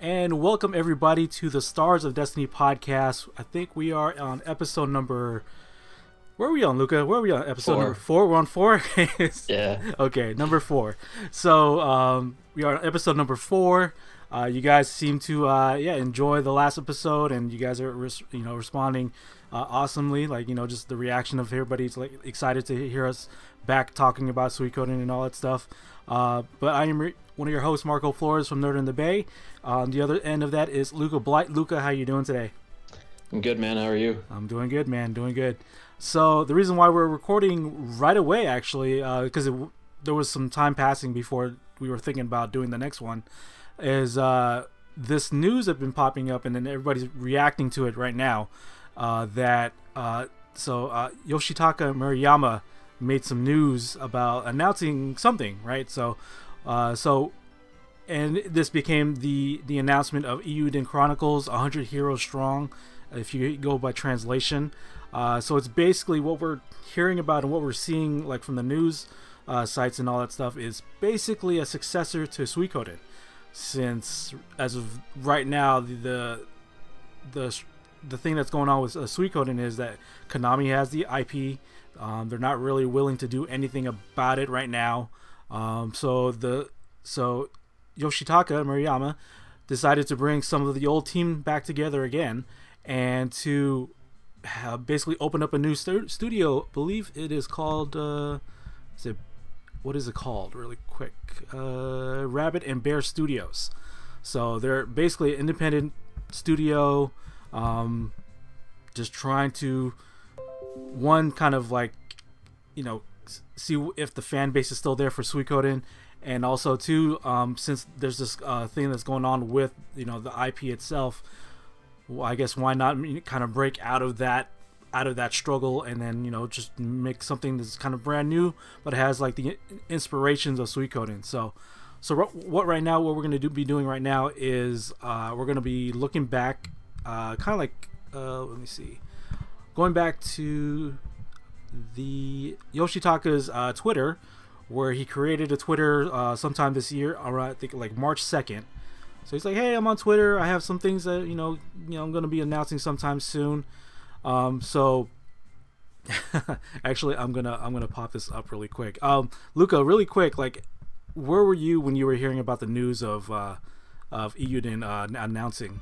and welcome everybody to the Stars of Destiny podcast. I think we are on episode number. Where are we on, Luca? Where are we on? Episode Four. number four. We're on four. Yeah. Okay, number four. So um, we are on episode number four. Uh, you guys seem to uh, yeah enjoy the last episode, and you guys are res- you know responding uh, awesomely. Like you know just the reaction of everybody's like excited to hear us back talking about Suikoden and all that stuff. Uh, but I am re- one of your hosts, Marco Flores from Nerd in the Bay. on the other end of that is Luca Blight. Luca, how you doing today? I'm good, man. How are you? I'm doing good, man. Doing good. So the reason why we're recording right away, actually, because it there was some time passing before we were thinking about doing the next one, is uh, this news have been popping up, and then everybody's reacting to it right now. Uh, that uh, so uh, Yoshitaka Murayama made some news about announcing something, right? So, uh, so and this became the the announcement of Eiyuden Chronicles 100 Heroes Strong if you go by translation. Uh, so it's basically what we're hearing about and what we're seeing like from the news uh, sites and all that stuff is basically a successor to Suikoden. Since as of right now the the the, the thing that's going on with uh, Suikoden is that Konami has the IP um, they're not really willing to do anything about it right now um, so the so Yoshitaka Murayama decided to bring some of the old team back together again and to basically open up a new stu- studio. believe it is called. Uh, is it what is it called? Really quick, uh, Rabbit and Bear Studios. So they're basically an independent studio, um, just trying to one kind of like you know see if the fan base is still there for Suikoden, and also too, um, since there's this uh, thing that's going on with you know the IP itself. Well, I guess why not kind of break out of that out of that struggle and then you know just make something that's kind of brand new but has like the inspirations of Suikoden. So so what right now what we're to do, be doing right now is uh, we're to be looking back uh, kind of like uh, let me see going back to the Yoshitaka's uh, Twitter where he created a Twitter uh, sometime this year around I think like March 2nd so he's like, "Hey, I'm on Twitter. I have some things that you know, you know, I'm going to be announcing sometime soon." Um, so actually, I'm gonna I'm gonna pop this up really quick. Um, Luca, really quick, like, where were you when you were hearing about the news of uh, of Eiyuden uh, announcing?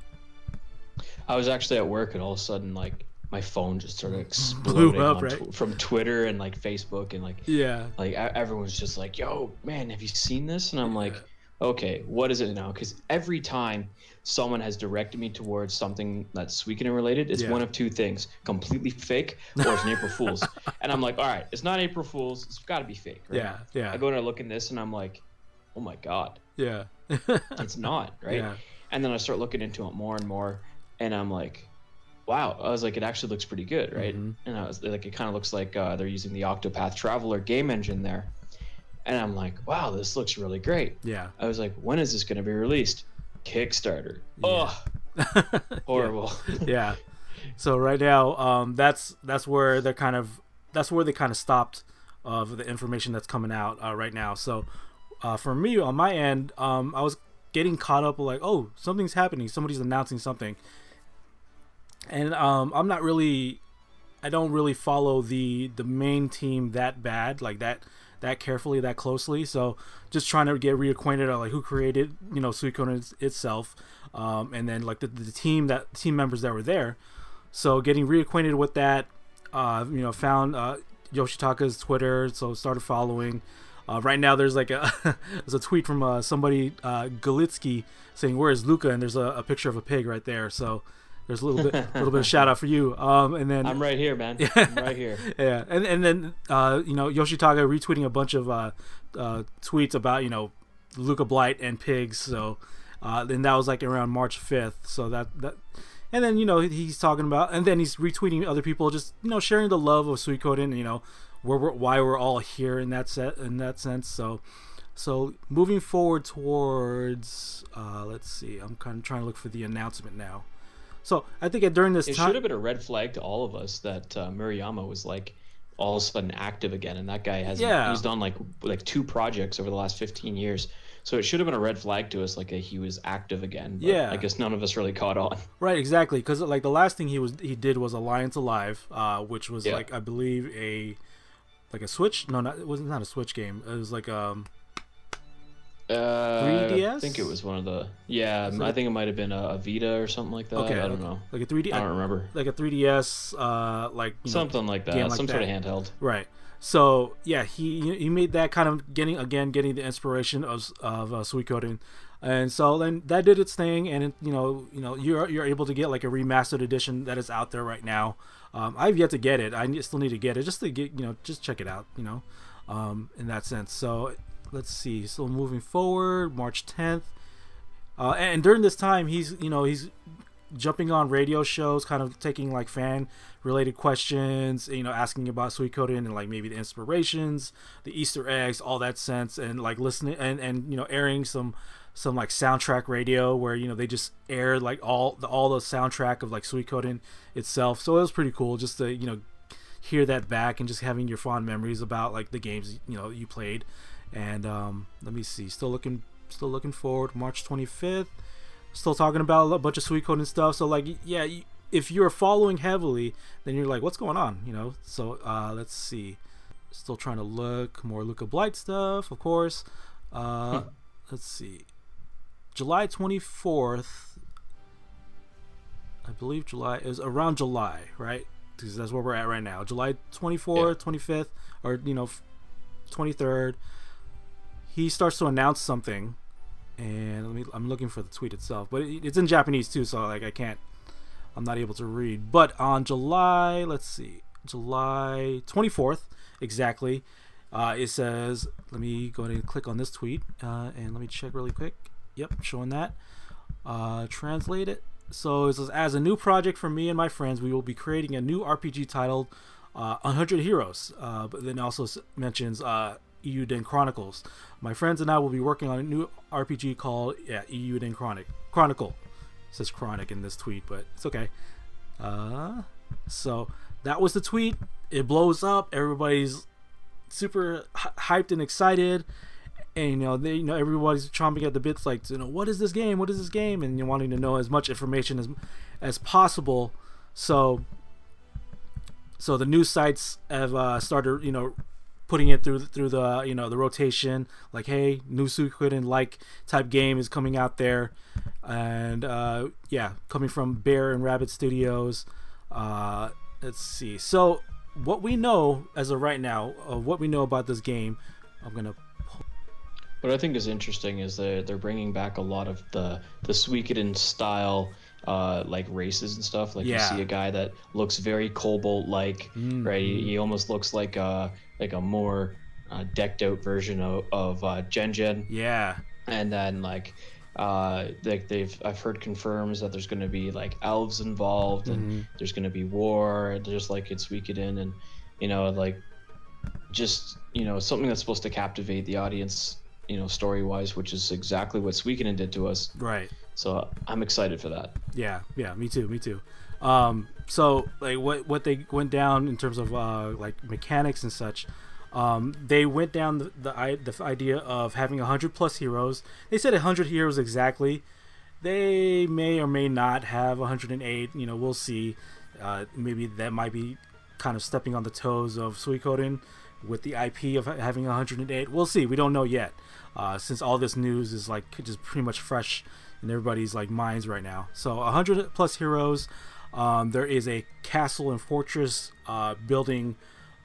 I was actually at work, and all of a sudden, like, my phone just started exploding up, right? tw- from Twitter and like Facebook, and like, Yeah, like e- everyone's just like, "Yo, man, have you seen this?" And I'm like, "Okay, what is it now?" Because every time someone has directed me towards something that's Suikoden related, it's Yeah. one of two things: completely fake, or it's an April Fool's. and I'm like, "All right, it's not April Fool's. It's got to be fake." Right? yeah, yeah, I go and I look in this, and I'm like, "Oh my god." yeah, it's not right Yeah. and then i start looking into it more and more and i'm like wow i was like it actually looks pretty good right Mhm. and i was like it kind of looks like uh, they're using the octopath traveler game engine there and i'm like wow this looks really great yeah. i was like when is this going to be released kickstarter Yeah. oh horrible yeah. So right now, um, that's that's where they're kind of that's where they kind of stopped of the information that's coming out uh, right now. So uh, for me on my end, um, I was getting caught up like, oh, something's happening. Somebody's announcing something, and um, I'm not really, I don't really follow the the main team that bad, like that that carefully, that closely. So just trying to get reacquainted on like who created, you know, Suikoden itself, um, and then like the, the team that team members that were there. So getting reacquainted with that, uh, you know, found uh, Yoshitaka's Twitter, so started following. Uh, right now, there's like a there's a tweet from uh, somebody uh, Galitsky saying where is Luca, and there's a, a picture of a pig right there. So there's a little bit a little bit of shout out for you. Um, and then i'm right here man i'm right here yeah, and and then uh, you know Yoshitaka retweeting a bunch of uh, uh, tweets about you know Luca Blight and pigs. So uh, then that was like around March fifth. So that that. And then you know he's talking about, and then he's retweeting other people, just you know sharing the love of Suikoden, you know, where we're, why we're all here in that set in that sense. So, so moving forward towards, uh, let's see, I'm kind of trying to look for the announcement now. So I think during this it time, it should have been a red flag to all of us that uh, Murayama was like all of a sudden active again, and that guy has Yeah. he's done like like two projects over the last 15 years. So it should have been a red flag to us, like he was active again. but Yeah. I guess none of us really caught on. Right, exactly. Because like the last thing he was he did was Alliance Alive, uh, which was Yeah. like I believe a like a Switch. No, not it was not a Switch game. It was like um Uh, 3DS? I think it was one of the. Yeah, I think it might have been a, a Vita or something like that. okay I don't know. like a 3D I don't remember. like a 3DS uh like you know, Something like that. like Some sort of handheld. Right. So yeah, he he made that kind of getting again getting the inspiration of of uh, Suikoden, and so then that did its thing, and it, you know you know you're you're able to get like a remastered edition that is out there right now. Um, I've yet to get it. I still need to get it just to get you know just check it out. You know, um, in that sense. So let's see. So moving forward, March 10th, uh, and during this time he's you know he's jumping on radio shows, kind of taking like fan related questions, you know, asking about Suikoden and like maybe the inspirations, the Easter eggs, all that sense, and like listening and and you know airing some some like soundtrack radio where you know they just air like all the all the soundtrack of like Suikoden itself. So it was pretty cool just to you know hear that back and just having your fond memories about like the games you know you played. And um, let me see, still looking still looking forward March 25th still talking about a bunch of Suikoden and stuff. So like, yeah, if you're following heavily, then you're like, what's going on? You know. So uh, let's see. Still trying to look more Luca Blight stuff, of course. Uh, let's see. July 24th. I believe July is around July, right? Because that's where we're at right now. July 24th, 25th, or you know, 23rd. He starts to announce something and let me i'm looking for the tweet itself but it, it's in japanese too so like i can't i'm not able to read. But on july let's see july 24th exactly uh, it says let me go ahead and click on this tweet uh, and let me check really quick. Yep showing that. Uh, translate it. So it says as a new project for me and my friends we will be creating a new rpg titled uh, 100 heroes uh, but then also mentions uh, Eiyuden Chronicles. My friends and I will be working on a new RPG called yeah, Eiyuden Chronic Chronicle. It says Chronic in this tweet, but it's okay. Uh, so that was the tweet. It blows up. Everybody's super hyped and excited, and you know they you know everybody's chomping at the bits like you know what is this game? What is this game? And you're wanting to know as much information as as possible. So so the news sites have uh, started you know putting it through through the you know the rotation like hey new Suikoden like type game is coming out there and uh, yeah coming from bear and rabbit studios uh, let's see so what we know as of right now of what we know about this game i'm gonna What I think is interesting is that they're bringing back a lot of the the Suikoden style, uh, like races and stuff. Like Yeah. you see a guy that looks very Kobold like, Mm, right? He, he almost looks like a like a more uh, decked out version of of uh, Gen Gen. yeah. And then like uh like they've i've heard confirms that there's going to be like elves involved and Mhm. there's going to be war. And just like it's Suikoden and you know like just you know something that's supposed to captivate the audience you know story wise which is exactly what Suikoden did to us. Right. So i'm excited for that. Yeah, yeah, me too, me too. Um, so like what what they went down in terms of uh, like mechanics and such, um, they went down the the, the idea of having hundred plus heroes. They said hundred heroes exactly. They may or may not have 108. You know, we'll see. Uh, maybe that might be kind of stepping on the toes of Suikoden with the IP of having 108. We'll see. We don't know yet, uh, since all this news is like just pretty much fresh in everybody's like minds right now. So 100 plus heroes. Um, there is a castle and fortress uh, building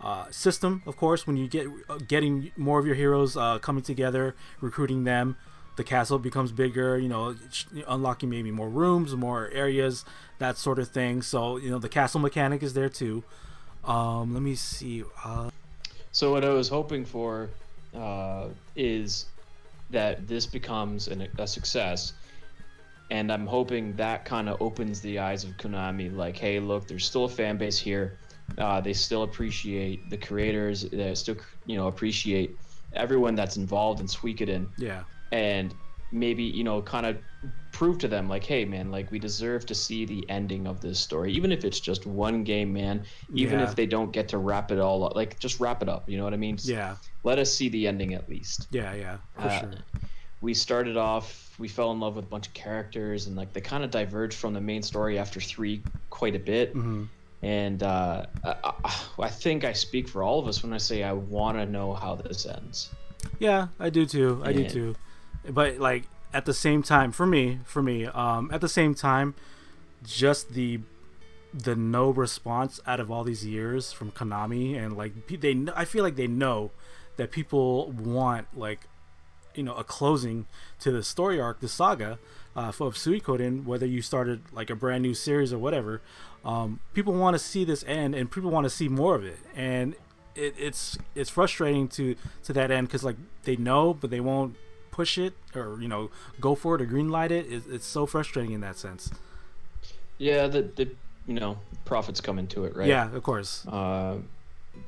uh, system, of course. When you get uh, getting more of your heroes uh, coming together, recruiting them, the castle becomes bigger. You know, unlocking maybe more rooms, more areas, that sort of thing. So you know, the castle mechanic is there too. Um, let me see. Uh, So what I was hoping for uh, is that this becomes an, a success, and I'm hoping that kind of opens the eyes of Konami. Like, hey, look, there's still a fan base here. Uh, they still appreciate the creators. They still, you know, appreciate everyone that's involved and squeak it in Suikoden, yeah, and maybe you know, kind of prove to them like, hey, man, like we deserve to see the ending of this story, even if it's just one game, man. Even Yeah. if they don't get to wrap it all up, like just wrap it up. You know what I mean? yeah, Let us see the ending at least. yeah, yeah, for Uh, sure. we started off, we fell in love with a bunch of characters, and like they kind of diverged from the main story after three quite a bit. Mm-hmm. And uh, I, I think I speak for all of us when I say I want to know how this ends. Yeah, I do too. I do too. But like at the same time, for me, for me, um, at the same time, just the the no response out of all these years from Konami and like they, I feel like they know that people want like you know a closing to the story arc, the saga uh, of Suikoden, whether you started like a brand new series or whatever. Um, people want to see this end, and people want to see more of it, and it, it's it's frustrating to to that end because like they know, but they won't push it or you know go for it or greenlight it. It's, it's so frustrating in that sense. Yeah, the, the you know profits come into it, right? Yeah, of course. Uh,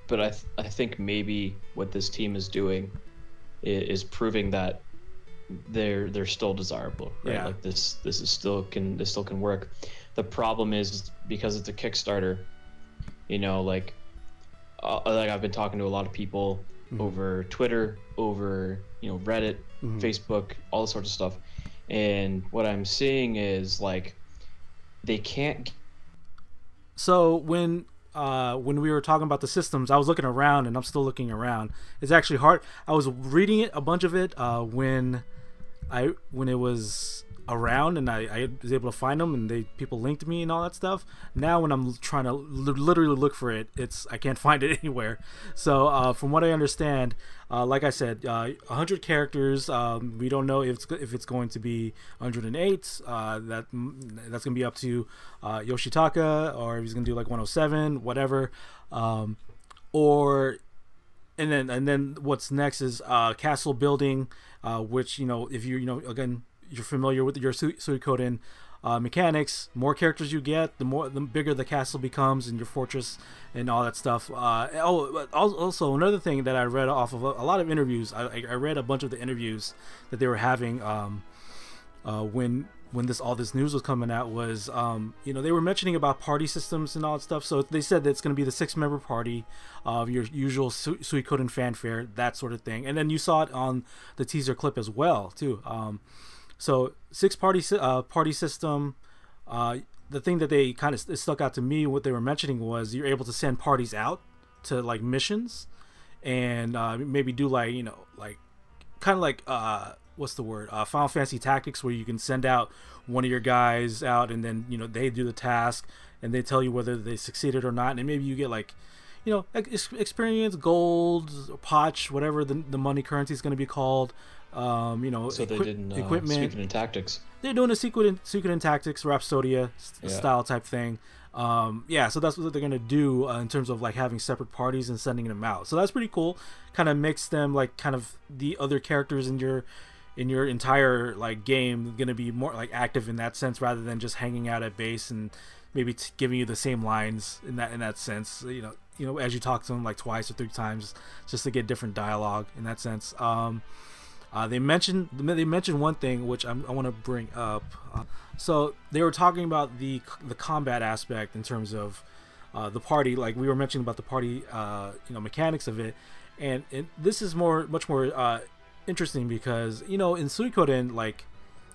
but I th- I think maybe what this team is doing is, proving that they're they're still desirable, right? Yeah. Like this this is still can this still can work. The problem is because it's a Kickstarter, you know, like uh, like I've been talking to a lot of people Mhm. over Twitter, over you know Reddit, Mhm. Facebook, all this sorts of stuff, and what I'm seeing is like they can't So when uh, when we were talking about the systems, I was looking around, and I'm still looking around. It's actually hard. I was reading it a bunch of it uh, when I when it was around, and I, I was able to find them, and they people linked me and all that stuff. Now when I'm trying to li- literally look for it, it's I can't find it anywhere. So uh, from what I understand, uh, like I said, uh, 100 characters. Um, we don't know if it's, if it's going to be 108. Uh, that that's gonna be up to uh, Yoshitaka, or if he's gonna do like 107, whatever. Um, or and then and then what's next is uh, castle building, uh, which you know if you you know again you're familiar with your Su- Suikoden uh, mechanics. More characters you get, the more the bigger the castle becomes and your fortress and all that stuff. Uh, oh, also another thing that I read off of a, lot of interviews. I, I read a bunch of the interviews that they were having um, uh, when when this all this news was coming out was um, you know they were mentioning about party systems and all that stuff. So they said that it's going to be the six member party of your usual sweet Su- Suikoden fanfare, that sort of thing. And then you saw it on the teaser clip as well too. Um, so six party uh, party system. Uh, the thing that they kind of stuck out to me, what they were mentioning was you're able to send parties out to like missions, and uh, maybe do like you know like kind of like uh, what's the word? Uh, Final Fantasy Tactics, where you can send out one of your guys out, and then you know they do the task, and they tell you whether they succeeded or not, and maybe you get like you know experience, gold, potch, whatever the, the money currency is going to be called. Um, you know, so they didn't uh, equipment in tactics. they're doing a secret and secret Suikoden Tactics Rhapsodia Yeah. style type thing. Um, yeah, so that's what they're gonna do uh, in terms of like having separate parties and sending them out. So that's pretty cool. Kind of makes them like kind of the other characters in your in your entire like game gonna be more like active in that sense rather than just hanging out at base and maybe t- giving you the same lines in that in that sense. You know, you know as you talk to them like twice or three times just to get different dialogue in that sense. Um, uh, they mentioned they mentioned one thing which I'm, I want to bring up. Uh, so they were talking about the the combat aspect in terms of uh, the party, like we were mentioning about the party, uh, you know, mechanics of it, and, this is more much more uh, interesting because you know in Suikoden, like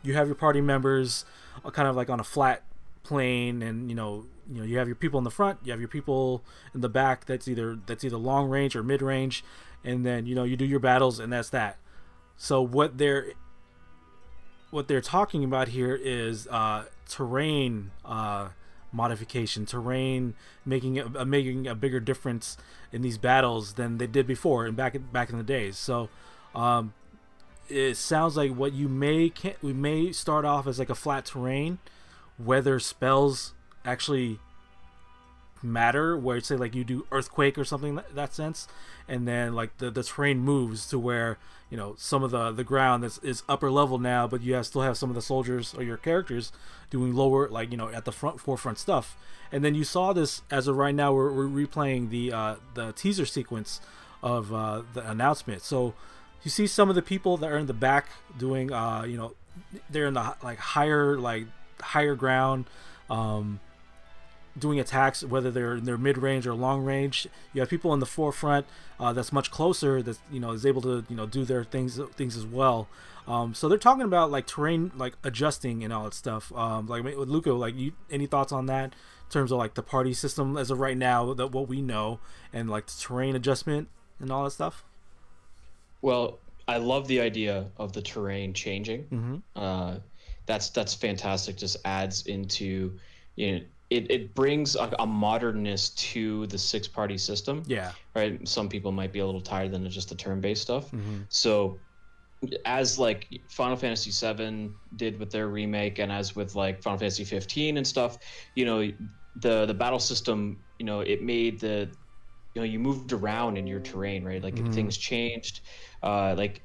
you have your party members uh, kind of like on a flat plane, and you know you know you have your people in the front, you have your people in the back. That's either that's either long range or mid range, and then you know you do your battles, and that's that. So what they're what they're talking about here is uh, terrain uh, modification, terrain making a, making a bigger difference in these battles than they did before and back back in the days. So um, it sounds like what you may can, we may start off as like a flat terrain, whether spells actually matter where say like you do earthquake or something that sense and then like the, the terrain moves to where you know some of the the ground is, is upper level now but you have still have some of the soldiers or your characters doing lower like you know at the front forefront stuff. And then you saw this as of right now we're, we're replaying the uh the teaser sequence of uh the announcement. So you see some of the people that are in the back doing uh you know they're in the like higher like higher ground um doing attacks, whether they're in their mid range or long range. You have people in the forefront uh, that's much closer that you know is able to you know do their things things as well. Um, so they're talking about like terrain like adjusting and all that stuff. Um, like with Luca, like you any thoughts on that in terms of like the party system as of right now that what we know and like the terrain adjustment and all that stuff. Well, I love the idea of the terrain changing. Mm-hmm. Uh, that's that's fantastic. Just adds into you know it, it brings a, a modernness to the six party system. Yeah. Right. Some people might be a little tired than just the turn based stuff. Mm-hmm. So as like Final Fantasy VII did with their remake, and as with like Final Fantasy 15 and stuff, you know, the the battle system, you know, it made the you know you moved around in your terrain, right? Like Mhm. things changed, uh, like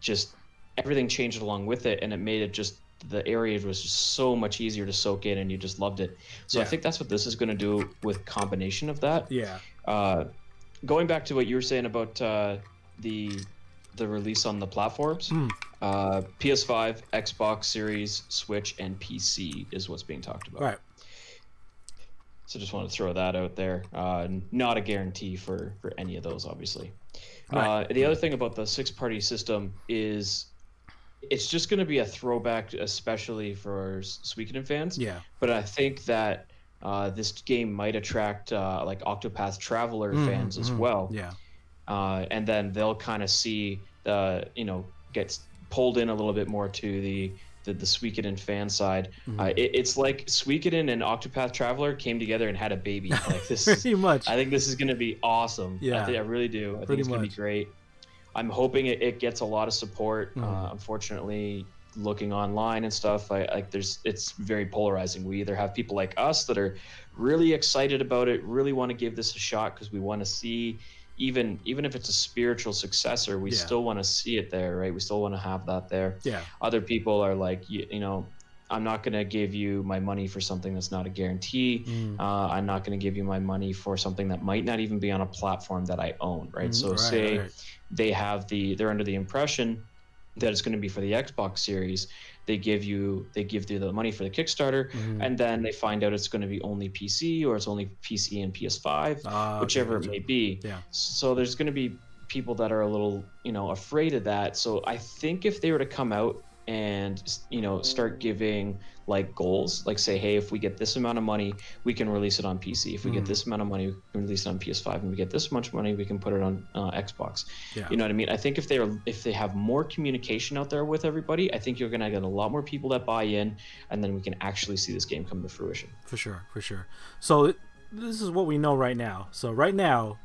just everything changed along with it, and it made it just the area was just so much easier to soak in, and you just loved it. So I think that's what this is going to do with combination of that Yeah. uh, going back to what you were saying about uh, the the release on the platforms, Hmm. uh, PS5, Xbox Series, Switch, and PC is what's being talked about. Right. So just want to throw that out there. Uh, not a guarantee for for any of those, obviously. Right. Uh, the other thing about the six party system is it's just going to be a throwback, especially for Suikoden fans Yeah. but I think that uh, this game might attract uh, like Octopath Traveler Mhm, fans as mhm. well, Yeah. uh, and then they'll kind of see the you know gets pulled in a little bit more to the the, the Suikoden fan side. Mhm. Uh, it, it's like Suikoden and Octopath Traveler came together and had a baby. Like this, is, Pretty much. I think this is going to be awesome. Yeah. I, think, I really do. I think Pretty it's going to be great. I'm hoping it, it gets a lot of support. Mhm. Uh, unfortunately, looking online and stuff, I like there's it's very polarizing. We either have people like us that are really excited about it, really want to give this a shot because we want to see even even if it's a spiritual successor, we Yeah. still want to see it there, right? We still want to have that there yeah. other people are like you, you know i'm not going to give you my money for something that's not a guarantee Mm. uh, i'm not going to give you my money for something that might not even be on a platform that i own right Mm, so right, say right. They have the they're under the impression that it's going to be for the xbox series they give you they give you the money for the kickstarter Mhm. and then they find out it's going to be only pc or it's only pc and ps5 Ah, okay, whichever it may be Yeah. so there's going to be people that are a little you know afraid of that so i think if they were to come out and you know start giving like goals like say hey if we get this amount of money we can release it on pc if we Mhm. get this amount of money we can release it on ps5 and we get this much money we can put it on uh, xbox Yeah. you know what i mean i think if they are if they have more communication out there with everybody i think you're going to get a lot more people that buy in and then we can actually see this game come to fruition For sure, for sure. So this is what we know right now. So right now,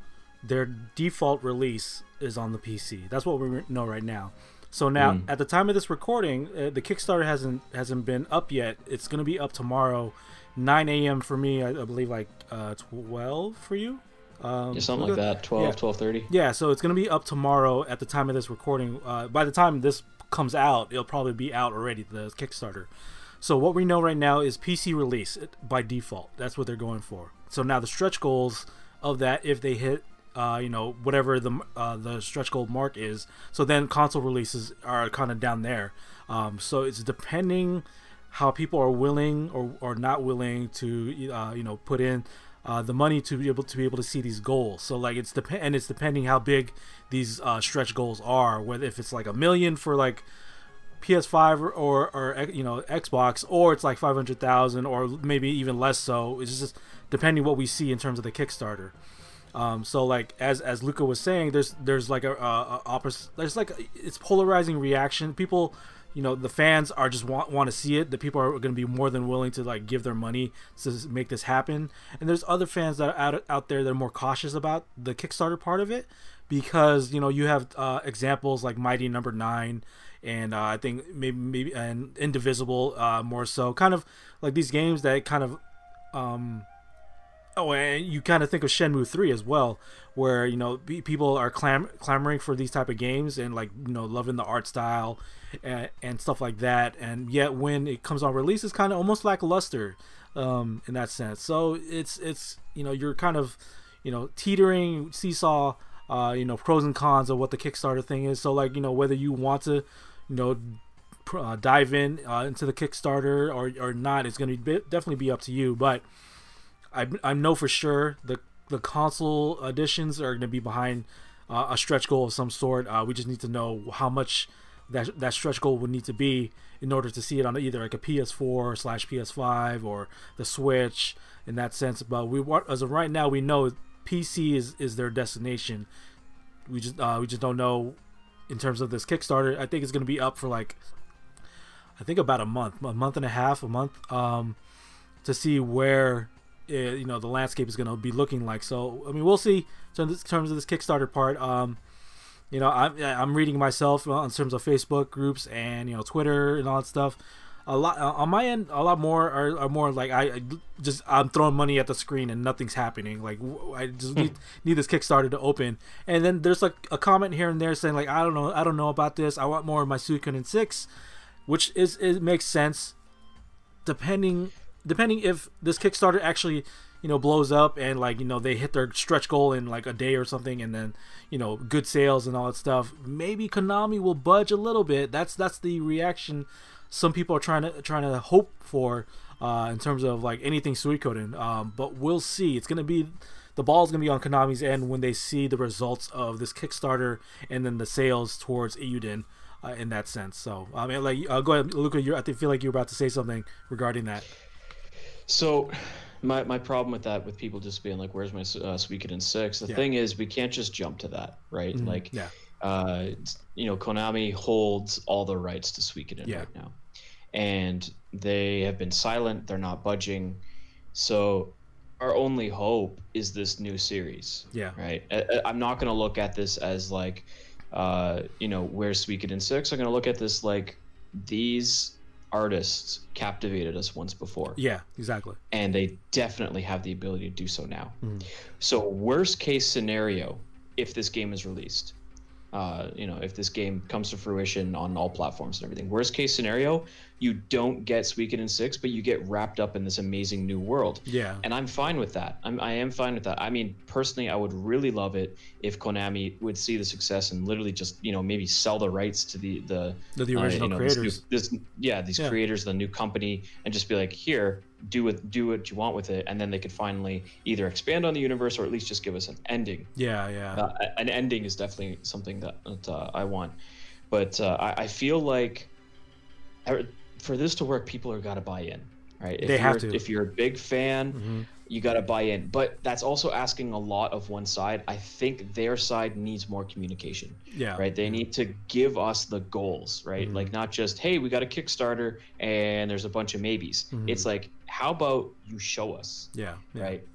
their default release is on the PC. That's what we know right now. So now, Mm. at the time of this recording, uh, the Kickstarter hasn't hasn't been up yet. It's gonna be up tomorrow, 9 a.m. for me. I, I believe like uh, 12 for you. Um, yeah, something like that 12 Yeah. 12 30 Yeah, so it's gonna be up tomorrow at the time of this recording. Uh, by the time this comes out, it'll probably be out already. The Kickstarter. So what we know right now is PC release by default. That's what they're going for. So now the stretch goals of that, if they hit, uh, you know, whatever the uh, the stretch goal mark is, so then console releases are kind of down there. Um, so it's depending how people are willing or, or not willing to, uh, you know, put in uh, the money to be able to be able to see these goals. So like it's depend and it's depending how big these uh, stretch goals are. Whether if it's like a million for like PS5 or, or, or you know Xbox, or it's like 500,000 or maybe even less. So it's just depending what we see in terms of the Kickstarter. Um, so like as as Luca was saying, there's there's like a, a, a. There's like a, it's polarizing reaction. People, you know, the fans are just want want to see it. The people are going to be more than willing to like give their money to make this happen. And there's other fans that are out out there that are more cautious about the Kickstarter part of it because you know you have uh, examples like Mighty Number Nine and uh, I think maybe maybe and Indivisible uh, more so. Kind of like these games that kind of um, Oh, and you kind of think of Shenmue 3 as well, where you know pe- people are clam- clamoring for these type of games and like you know loving the art style and, and stuff like that, and yet when it comes on release, it's kind of almost lackluster um, in that sense. So it's it's you know you're kind of you know teetering seesaw, uh, you know pros and cons of what the Kickstarter thing is. So like you know whether you want to you know uh, dive in uh, into the Kickstarter or or not, it's going to be definitely be up to you, but. I I know for sure the the console editions are going to be behind uh, a stretch goal of some sort. Uh, we just need to know how much that that stretch goal would need to be in order to see it on either like a PS4 slash PS5 or the Switch in that sense. But we as of right now, we know PC is is their destination. We just uh, we just don't know in terms of this Kickstarter. I think it's going to be up for like I think about a month, a month and a half, a month, um, to see where it, you know the landscape is going to be looking like. So I mean, we'll see in terms of this Kickstarter part. Um, you know, I'm I'm reading myself uh, in terms of Facebook groups and you know Twitter and all that stuff. A lot uh, on my end, a lot more are, are more like I, I just I'm throwing money at the screen and nothing's happening. Like I just need, hmm. need this Kickstarter to open. And then there's like a comment here and there saying like I don't know I don't know about this. I want more of my Suikoden six, which is it makes sense, depending depending if this Kickstarter actually you know blows up and like you know they hit their stretch goal in like a day or something and then you know good sales and all that stuff maybe konami will budge a little bit that's that's the reaction some people are trying to trying to hope for uh, in terms of like anything Suikoden um, but we'll see it's gonna be the ball's gonna be on Konami's end when they see the results of this Kickstarter and then the sales towards Eiyuden uh, in that sense. So I mean, like, uh, go ahead, Luca. You I feel like you're about to say something regarding that. So, my my problem with that, with people just being like, "Where's my uh, Suikoden 6? The Yeah. thing is, we can't just jump to that, right? Mhm. Like, yeah, uh, you know, Konami holds all the rights to Suikoden Yeah. right now, and they have been silent. They're not budging. So, our only hope is this new series, yeah, right? I, I'm not going to look at this as like, uh, you know, where's Suikoden six? I'm going to look at this like these artists captivated us once before yeah, exactly. and they definitely have the ability to do so now. Mhm. So, worst case scenario, if this game is released, uh, you know, if this game comes to fruition on all platforms and everything, worst case scenario, you don't get Suikoden six, but you get wrapped up in this amazing new world. Yeah, And I'm fine with that. I'm, I am fine with that. I mean, personally, I would really love it if Konami would see the success and literally just, you know, maybe sell the rights to the the the, uh, original you know, this new- creators. This, yeah, these Yeah. creators, the new company, and just be like, here, do it, do what you want with it, and then they could finally either expand on the universe or at least just give us an ending. yeah, yeah, Uh, an ending is definitely something that, that uh, I want, but uh, I, I feel like er, for this to work, people are got to buy in, right? If They have you're- to. If you're a big fan, Mhm. you got to buy in, but that's also asking a lot of one side. I think their side needs more communication yeah, right they need to give us the goals right Mhm. like not just hey we got a kickstarter and there's a bunch of maybes Mhm. it's like how about you show us yeah, yeah, right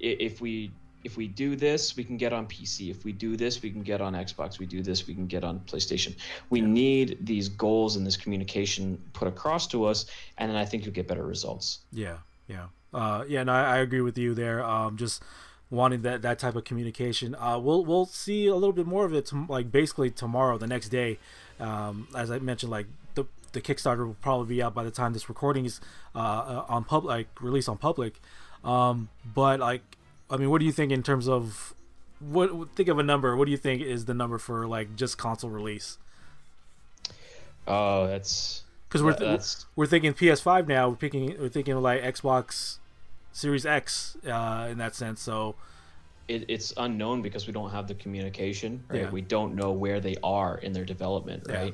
if we if we do this we can get on pc if we do this we can get on xbox we do this we can get on playstation we need these goals and this communication put across to us and then i think you'll get better results yeah, yeah. Uh, yeah, no, I, I agree with you there. Um, just wanting that that type of communication. Uh, we'll we'll see a little bit more of it, tom- like basically tomorrow, the next day. Um, as I mentioned, like the Kickstarter will probably be out by the time this recording is uh, uh, on public, like released on public. Um, but like, I mean, what do you think in terms of what? Think of a number. What do you think is the number for like just console release? oh that's Because we're that- that's we're thinking PS5 now. We're picking we're thinking like Xbox Series X uh, in that sense. So it, it's unknown because we don't have the communication right Yeah. we don't know where they are in their development Yeah.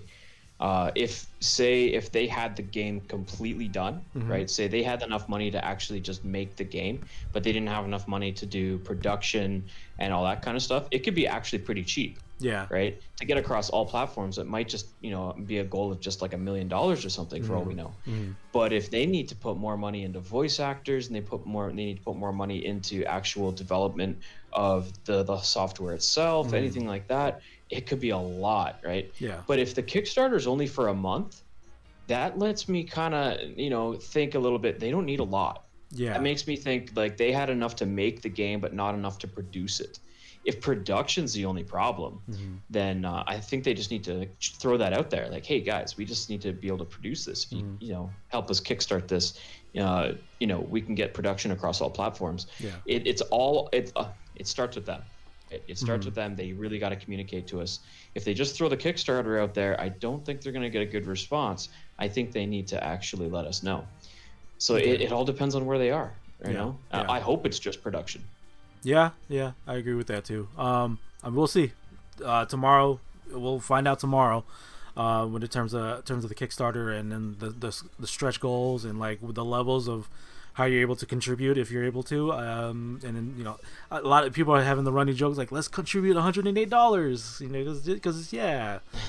Uh, if say if they had the game completely done Mhm. right say they had enough money to actually just make the game but they didn't have enough money to do production and all that kind of stuff it could be actually pretty cheap yeah, right to get across all platforms it might just you know be a goal of just like a million dollars or something for all we know Mhm. but if they need to put more money into voice actors and they put more they need to put more money into actual development of the the software itself Mhm. anything like that it could be a lot right yeah, but if the kickstarter is only for a month that lets me kind of you know think a little bit they don't need a lot yeah, that makes me think like they had enough to make the game but not enough to produce it if production's the only problem Mhm. then uh, I think they just need to throw that out there. Like, hey guys, we just need to be able to produce this. If you, Mhm. you know, help us kickstart this. Uh, you know, we can get production across all platforms. yeah, It, it's all it. Uh, it starts with them. It, it starts Mhm. with them. They really got to communicate to us. If they just throw the Kickstarter out there, I don't think they're going to get a good response. I think they need to actually let us know. So it, it all depends on where they are. You Yeah, know, yeah. I I hope it's just production. Yeah, yeah, I agree with that too. Um, and we'll see. Uh, tomorrow, we'll find out tomorrow. Uh, when in terms of in terms of the Kickstarter and then the, the the stretch goals and like with the levels of how you're able to contribute if you're able to. Um, and then you know a lot of people are having the running jokes like let's contribute 108 dollars. You know, because yeah,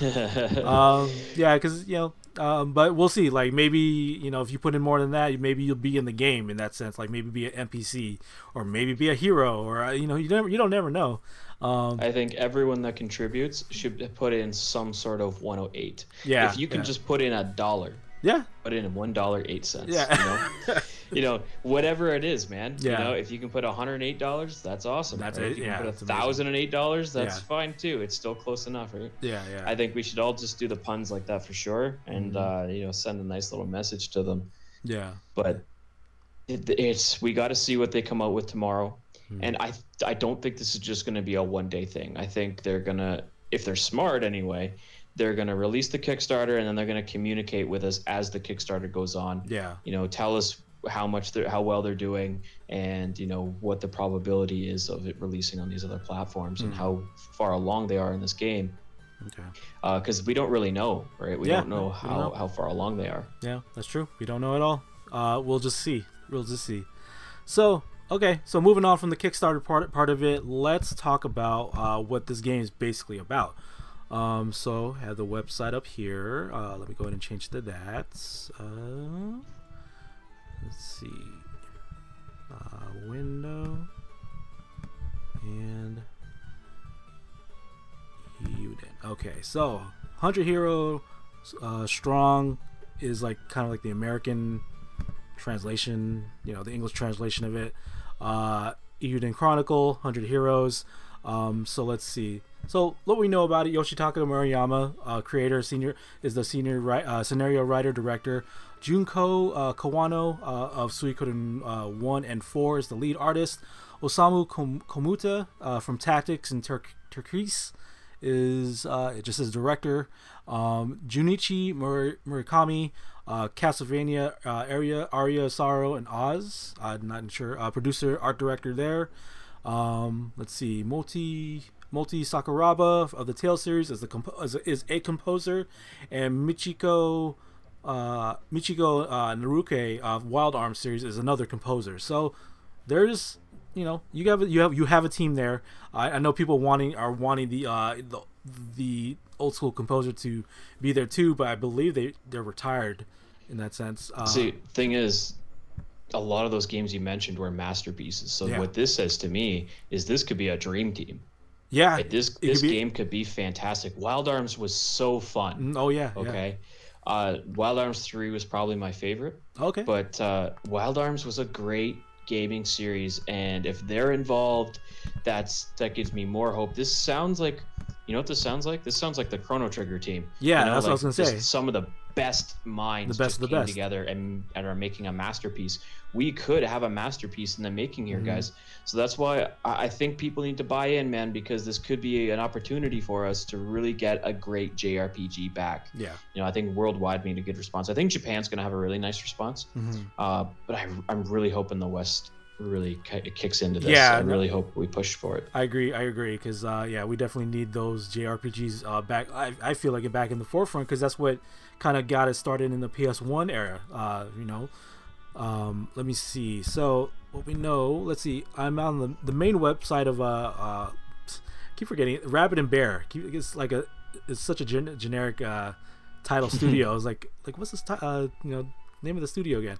um, yeah, because you know. Um, but we'll see. Like maybe you know if you put in more than that, maybe you'll be in the game in that sense. Like maybe be an NPC or maybe be a hero or uh, you know you never you don't never know. Um, I think everyone that contributes should put in some sort of 108. Yeah, If you can yeah. just put in a dollar, yeah, put in one dollar eight cents. Yeah. You know, you know, whatever it is, man. Yeah. You know, if you can put 108 dollars, that's awesome. That's right? it. If you yeah, can put $1,008, that's Yeah. fine too. It's still close enough, right? yeah, yeah. I think we should all just do the puns like that for sure, and Mm-hmm. uh, you know, send a nice little message to them. yeah. But it, it's we got to see what they come out with tomorrow, Hmm. and I I don't think this is just going to be a one day thing. I think they're gonna, if they're smart anyway, they're gonna release the Kickstarter and then they're gonna communicate with us as the Kickstarter goes on. Yeah. You know, tell us how much they're how well they're doing and you know what the probability is of it releasing on these other platforms and Mhm. how far along they are in this game Okay. because we don't really know, right? We Yeah, don't know we don't how, know. how far along they are. Yeah, that's true. We don't know at all. Uh, we'll just see. We'll just see. So, okay. So moving on from the Kickstarter part part of it, let's talk about uh, what this game is basically about. Um, so I have the website up here. Uh, let me go ahead and change to that. Let's see. Uh, window and Eiyuden. Okay, so 100 Hero uh, Strong is like kind of like the American translation, you know, the English translation of it. Uh, Eiyuden Chronicle, 100 Heroes. Um, so let's see. So what we know about it, Yoshitaka Murayama, uh, creator, senior is the senior uh, scenario writer director. Junko uh, Kawano uh, of Suikoden uh, one and four is the lead artist. Osamu Kom- Komuta uh, from Tactics and Tur- Turquoise is uh, just says director. Um, Junichi Mur- Murakami, uh, Castlevania uh, area Aria Sorrow and Oz. I'm not sure. Producer, art director there. Um, let's see, Motoi Motoi Sakuraba of the Tale series is the comp- is a composer, and Michiko uh, Michiko uh, Naruke of Wild Arms series is another composer. So there's you know you have you have you have a team there. I, I know people wanting are wanting the uh the, the old school composer to be there too, but I believe they they're retired in that sense. Uh, See, thing is, a lot of those games you mentioned were masterpieces. So Yeah. what this says to me is this could be a dream team. yeah, Like, this this could be- game could be fantastic. Wild Arms was so fun. Mm, oh yeah, yeah. Uh, Wild Arms 3 was probably my favorite, okay, but uh, Wild Arms was a great gaming series, and if they're involved, that's that gives me more hope. This sounds like, you know what this sounds like? This sounds like the Chrono Trigger team. Yeah, You know, that's what I was gonna say. Some of the best minds The best just of the came best. together and, and are making a masterpiece. We could have a masterpiece in the making here, Mhm. guys. So that's why I think people need to buy in, man, because this could be an opportunity for us to really get a great JRPG back. yeah, You know, I think worldwide we need a good response. I think Japan's going to have a really nice response, hmm uh, but I, I'm really hoping the West really ki- kicks into this. Yeah, I really hope we push for it. I agree. I agree because uh, yeah, we definitely need those JRPGs uh, back. I, I feel like it back in the forefront because that's what kind of got it started in the PS1 era. Uh, you know, um, let me see. So what we know, let's see. I'm on the, the main website of uh, uh, keep forgetting it, Rabbit and Bear. Keep, it's like a it's such a gen- generic uh, title studio. It's like like what's this ti- uh, you know name of the studio again?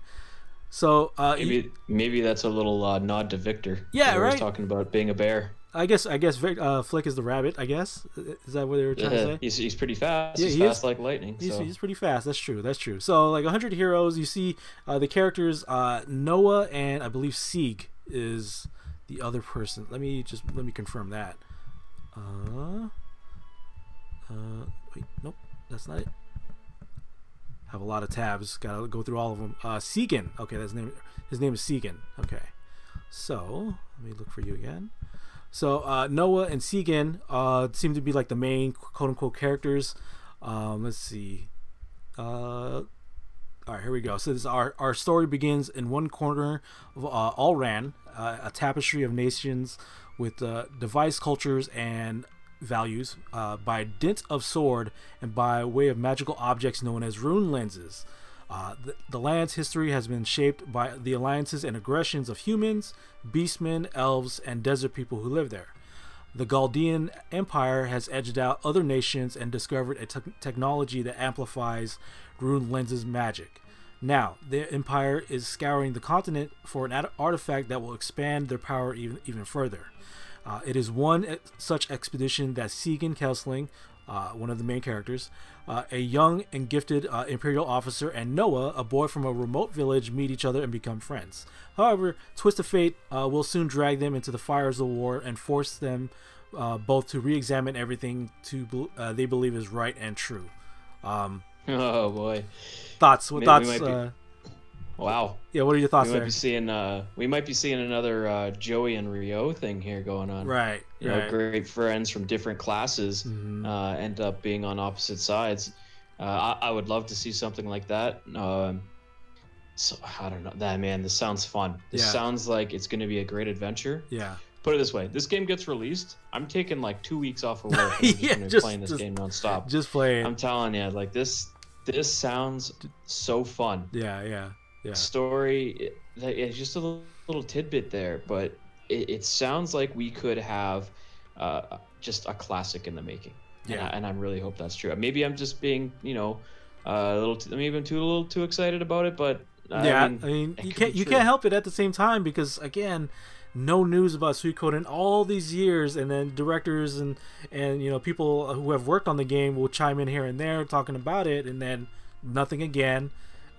So uh, Maybe maybe that's a little uh, nod to Viktor. Yeah, He was right. talking about being a bear. I guess I guess uh, Flik is the rabbit. I guess is that what they were trying to say? he's, he's pretty fast. Yeah, he's he is. fast like lightning. He's, so. he's pretty fast. That's true. That's true. So like 100 heroes, you see uh, the characters uh, Nowa and I believe Sieg is the other person. Let me just let me confirm that. Uh, uh, wait, nope, that's not it. Have a lot of tabs. Gotta go through all of them. Uh, Segan. Okay, that's his name. His name is Segan. Okay, so let me look for you again. So uh, Nowa and Segan uh, seem to be like the main quote unquote characters. Um, let's see. Uh, All right, here we go. So this our our story begins in one corner of uh, Allraan, uh, a tapestry of nations with uh, device cultures and values uh, by dint of sword and by way of magical objects known as rune lenses. Uh, the, the land's history has been shaped by the alliances and aggressions of humans, beastmen, elves, and desert people who live there. The Galdean Empire has edged out other nations and discovered a te- technology that amplifies rune lenses magic. Now, the Empire is scouring the continent for an ad- artifact that will expand their power even, even further. Uh, it is one such expedition that Segan Kesling, uh, one of the main characters, uh, a young and gifted uh, Imperial officer, and Nowa, a boy from a remote village, meet each other and become friends. However, Twist of Fate uh, will soon drag them into the fires of war and force them uh, both to re-examine everything to uh, they believe is right and true. Um, Oh boy. thoughts? Maybe thoughts? Might be- Wow. yeah, what are your thoughts We might there? be seeing uh we might be seeing another uh Jowy and Riou thing here going on. Right, You know, great friends from different classes Mhm. uh, end up being on opposite sides. Uh, I, I would love to see something like that. Um, so I don't know. That man, this sounds fun. This Yeah. sounds like it's going to be a great adventure. Yeah, Put it this way: this game gets released, I'm taking like two weeks off of work. And I'm just Yeah, gonna be just- playing this just- game nonstop. just play it. I'm telling you, like this. This sounds so fun. yeah, yeah, yeah. Story, it's just a little, tidbit there, but it, it sounds like we could have uh, just a classic in the making. And, Yeah. I, and I really hope that's true. Maybe I'm just being, you know, uh, a little. Too, maybe I'm too a little too excited about it, but I yeah, mean, I mean, you can't you can't help it at the same time because again, no news about Suikoden in all these years, and then directors and and you know people who have worked on the game will chime in here and there talking about it, and then nothing again.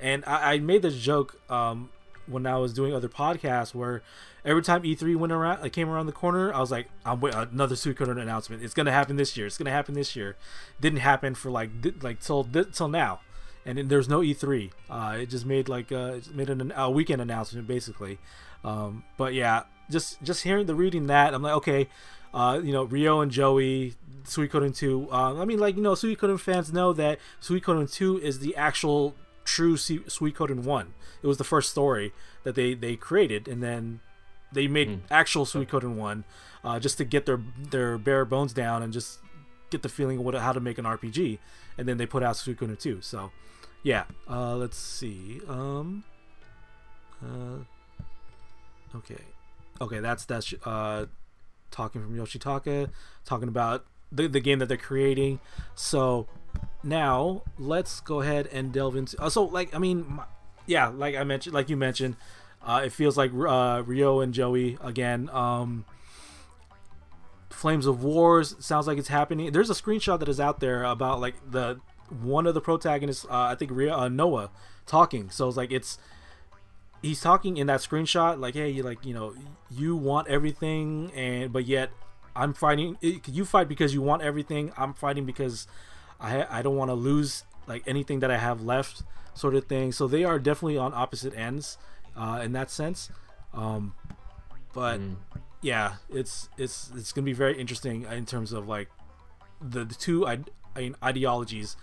And I, I made this joke um, when I was doing other podcasts where every time E3 went around, like came around the corner, I was like, I'm wait another Suikoden announcement. It's gonna happen this year. It's gonna happen this year. Didn't happen for like di- like till di- till now and then there's no E3. Uh, it just made like uh, made an, a weekend announcement basically. Um, but yeah, just just hearing the reading that, I'm like, okay, uh, you know, Riou and Jowy, Suikoden 2. Uh, I mean, like you know, Suikoden fans know that Suikoden 2 is the actual true Su- Suikoden 1. It was the first story that they they created, and then they made Hmm. actual Suikoden 1 uh, just to get their their bare bones down and just get the feeling of what how to make an RPG, and then they put out Sweet Suikoden 2. So yeah uh let's see um uh okay okay that's that's uh talking from yoshitaka talking about the, the game that they're creating so now let's go ahead and delve into uh, so like i mean my, yeah like i mentioned like you mentioned uh it feels like uh Riou and Jowy again um flames of wars sounds like it's happening. There's a screenshot that is out there about like the one of the protagonists uh, i think Ria, uh, Nowa talking. So it's like it's he's talking in that screenshot like hey you like you know you want everything and but yet i'm fighting it, you fight because you want everything. I'm fighting because i i don't want to lose like anything that i have left sort of thing so they are definitely on opposite ends uh in that sense um but Mm. yeah it's it's it's gonna be very interesting in terms of like the, the two I, I mean, ideologies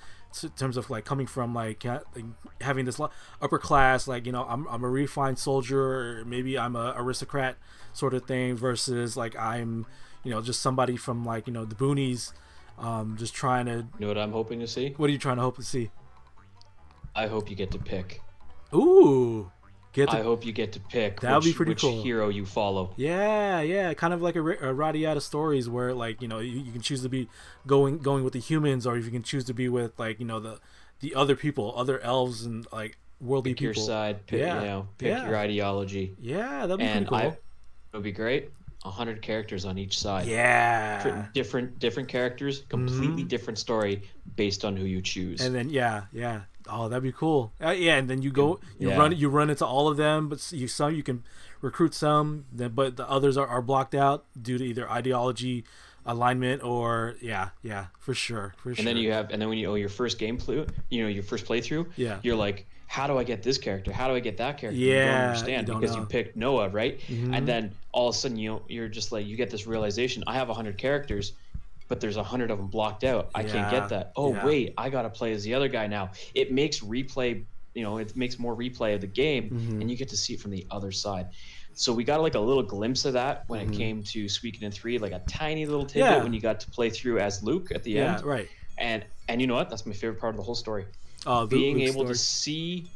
in terms of like coming from like, having this upper class like you know I'm, I'm a refined soldier or maybe I'm a aristocrat sort of thing versus like I'm you know just somebody from like you know the boonies um just trying to You know what I'm hoping to see? what are you trying to hope to see I hope you get to pick. ooh get I hope you get to pick That would be pretty which cool. hero you follow. Yeah, yeah, kind of like a, a Radiata stories where like you know you, you can choose to be going going with the humans, or if you can choose to be with like you know the the other people, other elves and like worldly people. Pick your side. Pick, Yeah, you know, pick yeah. your ideology. Yeah, that'd be and pretty I, cool. it would be great. A hundred characters on each side. yeah, Different, different, characters, completely Mhm. different story based on who you choose. and then yeah, yeah. Oh, that'd be cool. Uh, yeah, and then you go, you Yeah. run, you run into all of them, but you some you can recruit some, then but the others are, are blocked out due to either ideology, alignment, or yeah, yeah, for sure, for sure. and then you have, and then when you oh your first game play, you know your first playthrough, Yeah. you're like, how do I get this character? How do I get that character? you Yeah, don't you understand don't because know. you picked Nowa, right? Mhm. And then all of a sudden you you're just like you get this realization: I have hundred characters, but there's a hundred of them blocked out. I can't get that. Oh yeah. wait, I gotta play as the other guy now. It makes replay you know it makes more replay of the game, Mhm. and you get to see it from the other side. So we got like a little glimpse of that when Mhm. it came to Suikoden three, like a tiny little tidbit Yeah. when you got to play through as Luc at the yeah, end. right. And and you know what? That's my favorite part of the whole story Luc- being Luc's able to see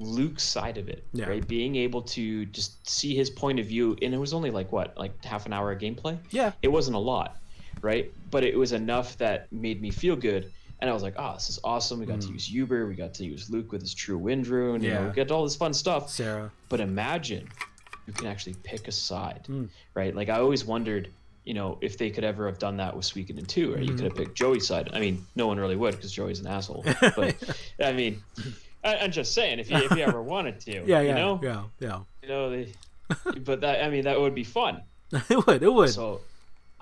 Luc's side of it, Yeah. right? Being able to just see his point of view, and it was only like what, like half an hour of gameplay. Yeah, It wasn't a lot, right? But it was enough that made me feel good, and I was like, "Oh, this is awesome! We got to Mm. use Yuber, we got to use Luc with his true wind rune, you know, Yeah. we got all this fun stuff." Sarah. But imagine you can actually pick a side, Mm. right? Like I always wondered, you know, if they could ever have done that with Suikoden 2, right? You Mhm. could have picked Jowy's side. I mean, no one really would because Jowy's an asshole. But I mean, I, I'm just saying, if you if you ever wanted to, Yeah, yeah, you know, yeah, yeah. you know, they, but that I mean, that would be fun. it would. It would. So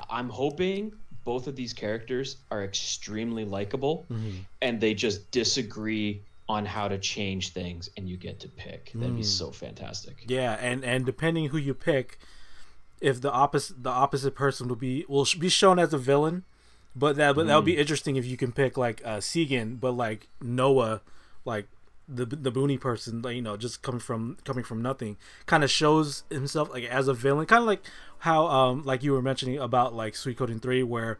I'm hoping both of these characters are extremely likable, Mhm. and they just disagree on how to change things, and you get to pick. That'd be Mm. so fantastic. Yeah, and and depending who you pick, if the opposite the opposite person will be will be shown as a villain, but that but that would be Mm. interesting if you can pick like uh Segan, but like Nowa, like the the boony person, like, you know, just coming from coming from nothing, kind of shows himself like as a villain, kind of like how um like you were mentioning about like Suikoden three where.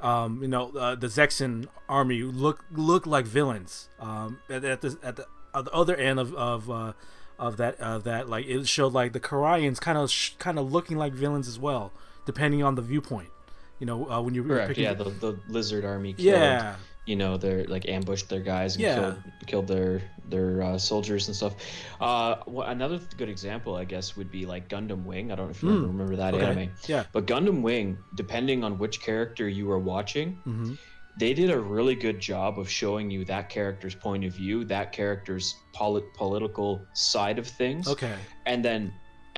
Um, you know, uh, the Zexen army look look like villains. Um, at, at the at the, at the other end of of uh, of that of that like it showed like the Karians kind of sh- kind of looking like villains as well, depending on the viewpoint. You know, uh, when you're Correct. picking, Yeah, the, the lizard army. Killed, yeah, You know, they're like ambushed their guys and Yeah. killed, killed their their uh, soldiers and stuff. Uh, wh- another good example, I guess, would be like Gundam Wing. I don't know if you Mm. remember that okay, anime, yeah, but Gundam Wing, depending on which character you are watching, hmm they did a really good job of showing you that character's point of view, that character's polit- political side of things, okay, and then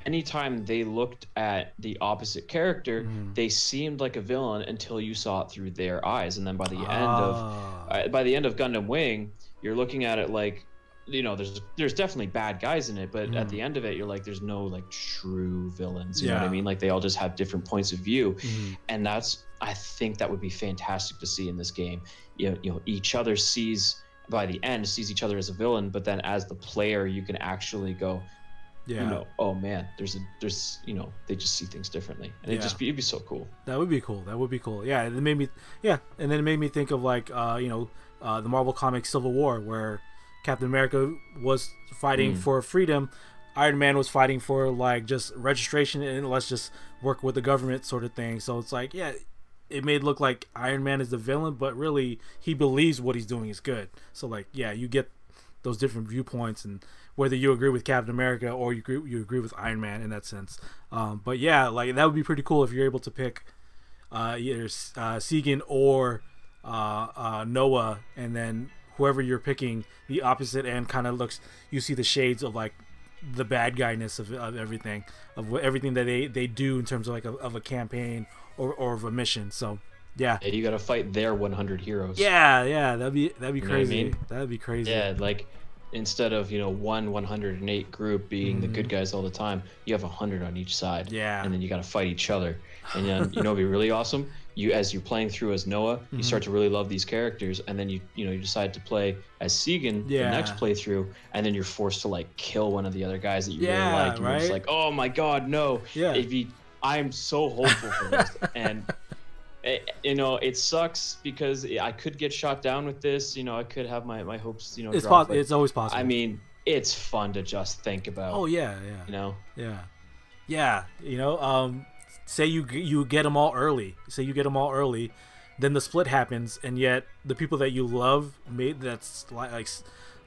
anytime they looked at the opposite character, Mhm. they seemed like a villain until you saw it through their eyes, and then by the end of Ah, uh, by the end of Gundam Wing, you're looking at it like, you know, there's there's definitely bad guys in it, but at Mhm. the end of it, you're like, there's no like true villains. You know what I mean? Like they all just have different points of view, mhm. and that's I think that would be fantastic to see in this game. You know, you know, each other sees by the end sees each other as a villain, but then as the player, you can actually go, yeah, you know, oh man, there's a there's you know they just see things differently, and Yeah. it just be it'd be so cool. that would be cool. That would be cool. Yeah, it made me, yeah, and then it made me think of like, uh, you know, uh, the Marvel Comics Civil War, where Captain America was fighting Mm. for freedom, Iron Man was fighting for like just registration and let's just work with the government sort of thing. So it's like, yeah, it made look like Iron Man is the villain, but really he believes what he's doing is good. So like, yeah, you get those different viewpoints and whether you agree with Captain America or you agree, you agree with Iron Man in that sense. Um, but yeah, like that would be pretty cool if you're able to pick uh, either uh, Segan or uh, uh, Nowa, and then whoever you're picking, the opposite end kind of looks. You see the shades of like the bad guyness of, of everything, of what, everything that they, they do in terms of like a, of a campaign or, or of a mission. So yeah, Yeah, you got to fight their 100 heroes. yeah, yeah, that'd be that'd be You what I crazy. mean? That'd be crazy. Yeah, like instead of you know one 108 group being the good guys all the time, you have 100 on each side. Mm-hmm. Yeah. And then you got to fight each other. And then you know it'd be really awesome. You as you're playing through as Nowa, Mm-hmm. you start to really love these characters, and then you you know you decide to play as Segan Yeah. the next playthrough, and then you're forced to like kill one of the other guys that you Yeah, really like, and you're just right? like, oh my god, no. Yeah. It'd be, I'm so hopeful for this, and it, you know it sucks because I could get shot down with this. You know I could have my my hopes you know it's drop, pos- It's always possible. I mean it's fun to just think about. oh yeah, yeah. You know. Yeah, yeah. You know, um, say you you get them all early. Say you get them all early, then the split happens, and yet the people that you love made that's like, like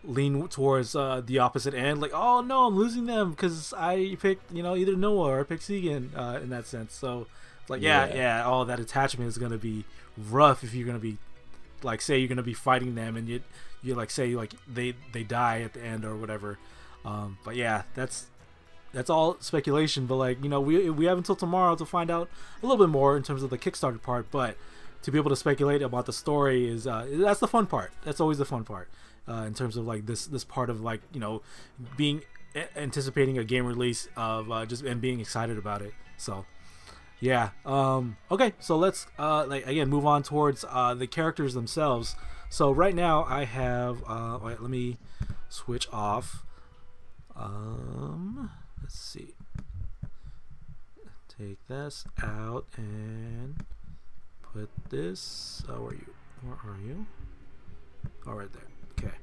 lean towards uh, the opposite end. Like, oh no, I'm losing them because I picked you know either Nowa or I picked Segan uh, in that sense. So like yeah, yeah, Yeah. all that attachment is gonna be rough if you're gonna be like say you're gonna be fighting them and you you like say like they they die at the end or whatever. Um, but yeah, that's that's all speculation. But like you know, we we have until tomorrow to find out a little bit more in terms of the Kickstarter part. But to be able to speculate about the story is uh, that's the fun part. That's always the fun part uh, in terms of like this this part of like you know being anticipating a game release of uh, just and being excited about it. So yeah. Um, okay, so let's uh, like again move on towards uh, the characters themselves. So right now I have uh, wait, let me switch off. Um, let's see. Take this out and put this. Oh, where are you? Where are you? Oh, right there. Okay.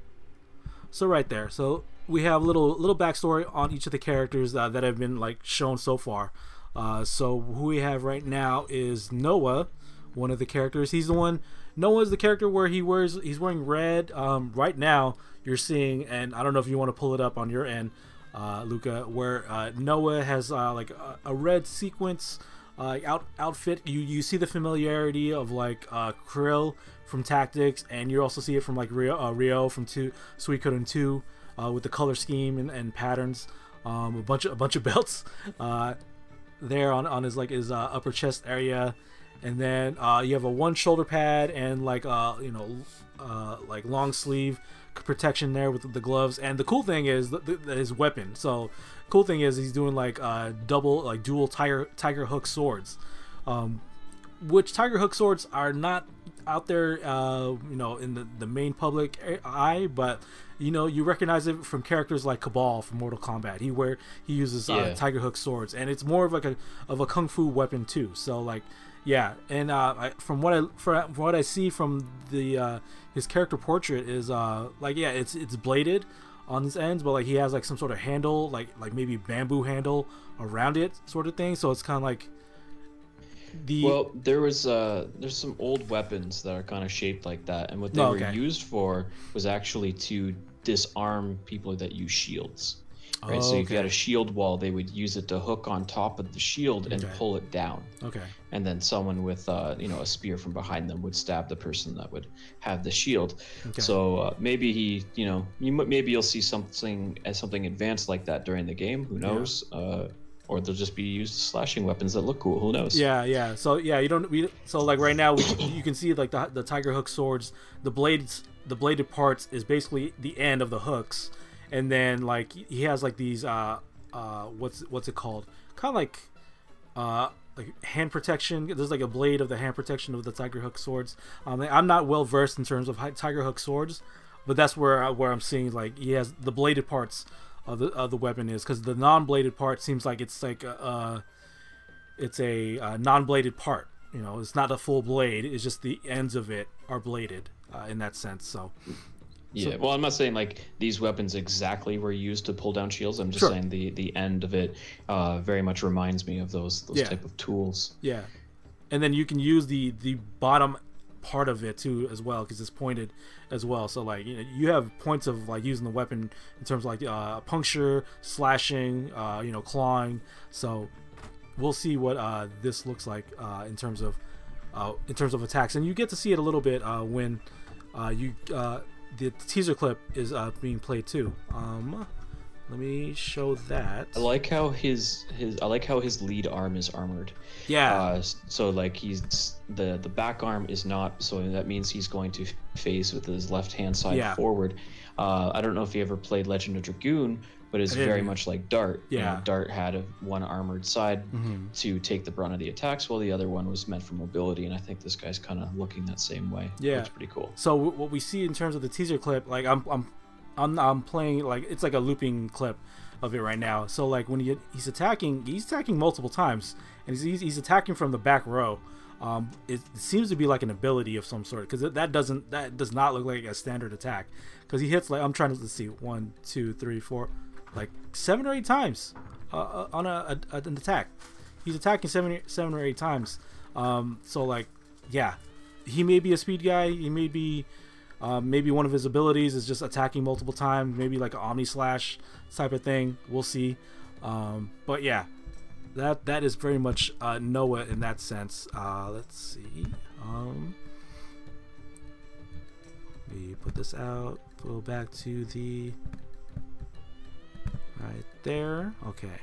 So right there. So we have little little backstory on each of the characters uh, that have been like shown so far. Uh, so who we have right now is Nowa, one of the characters. He's the one. Nowa's the character where he wears he's wearing red. Um, right now you're seeing, and I don't know if you want to pull it up on your end, uh, Luca, where uh, Nowa has uh, like a, a, red sequence uh, out outfit. You you see the familiarity of like uh, Kyril from Tactics, and you also see it from like Riou, uh, Riou from two Sweet Suikoden two with the color scheme and, and patterns. Um, a bunch of a bunch of belts there on, on his like his upper chest area, and then you have a one shoulder pad and like uh, you know like long sleeve protection there with the gloves. And the cool thing is the, the, his weapon. So cool thing is he's doing like uh, double like dual tiger tiger hook swords, um, which tiger hook swords are not out there, uh, you know, in the, the main public eye, but you know, you recognize it from characters like Kabal from Mortal Kombat. He where he uses uh, tiger hook swords, and it's more of like a of a kung fu weapon too. So like, yeah, and uh, I, from what I from what I see from the uh, his character portrait is uh like yeah, it's it's bladed on his ends, but like he has like some sort of handle, like like maybe bamboo handle around it, sort of thing. So it's kind of like the well, there was uh, there's some old weapons that are kind of shaped like that, and what they oh, okay. were used for was actually to disarm people that use shields. Right, oh, so if you had a shield wall, they would use it to hook on top of the shield and okay. pull it down. Okay. And then someone with, uh, you know, a spear from behind them would stab the person that would have the shield. Okay. So uh, maybe he, you know, you maybe you'll see something as something advanced like that during the game. Who knows? Yeah. Uh, or they'll just be used slashing weapons that look cool. Who knows? Yeah, yeah. So yeah, you don't. We so like right now, we, you can see like the the tiger hook swords, the blades, the bladed parts is basically the end of the hooks, and then like he has like these uh uh what's what's it called? Kind of like uh like hand protection. There's like a blade of the hand protection of the tiger hook swords. Um, I'm not well versed in terms of tiger hook swords, but that's where where I'm seeing like he has the bladed parts of the of the weapon is because the non-bladed part seems like it's like a, uh, it's a, a, non-bladed part. You know, it's not a full blade. It's just the ends of it are bladed uh, in that sense. So. Yeah, so, well, I'm not saying like these weapons exactly were used to pull down shields. I'm just sure. saying the the end of it uh, very much reminds me of those those yeah. type of tools. Yeah, and then you can use the the bottom part of it too as well because it's pointed as well. So like you know you have points of like using the weapon in terms of like uh, puncture, slashing, uh, you know clawing. So we'll see what uh, this looks like uh, in terms of uh, in terms of attacks, and you get to see it a little bit uh, when uh, you uh, the teaser clip is uh, being played too. Um, let me show that. I like how his his I like how his lead arm is armored. Yeah. Uh, so like he's the the back arm is not so that means he's going to face with his left hand side yeah. forward. Uh, I don't know if you ever played Legend of Dragoon, but it's very much like Dart. Yeah. You know, Dart had a, one armored side mm-hmm. to take the brunt of the attacks, while the other one was meant for mobility. And I think this guy's kind of looking that same way. Yeah, it's pretty cool. So w- what we see in terms of the teaser clip, like I'm I'm I'm, I'm playing like it's like a looping clip of it right now. So like when he, he's attacking, he's attacking multiple times, and he's, he's attacking from the back row. Um, it, it, seems to be like an ability of some sort because that doesn't that does not look like a standard attack because he hits like I'm trying to let's see one two three four like seven or eight times uh, uh on a, a, an attack. He's attacking seven seven or eight times. Um, so like yeah, he may be a speed guy. He may be um, maybe one of his abilities is just attacking multiple times, maybe like an Omni Slash type of thing. We'll see. Um, but yeah, that that is very much uh, Nowa in that sense. Uh, let's see. Um, we put this out. Go back to the right there. Okay,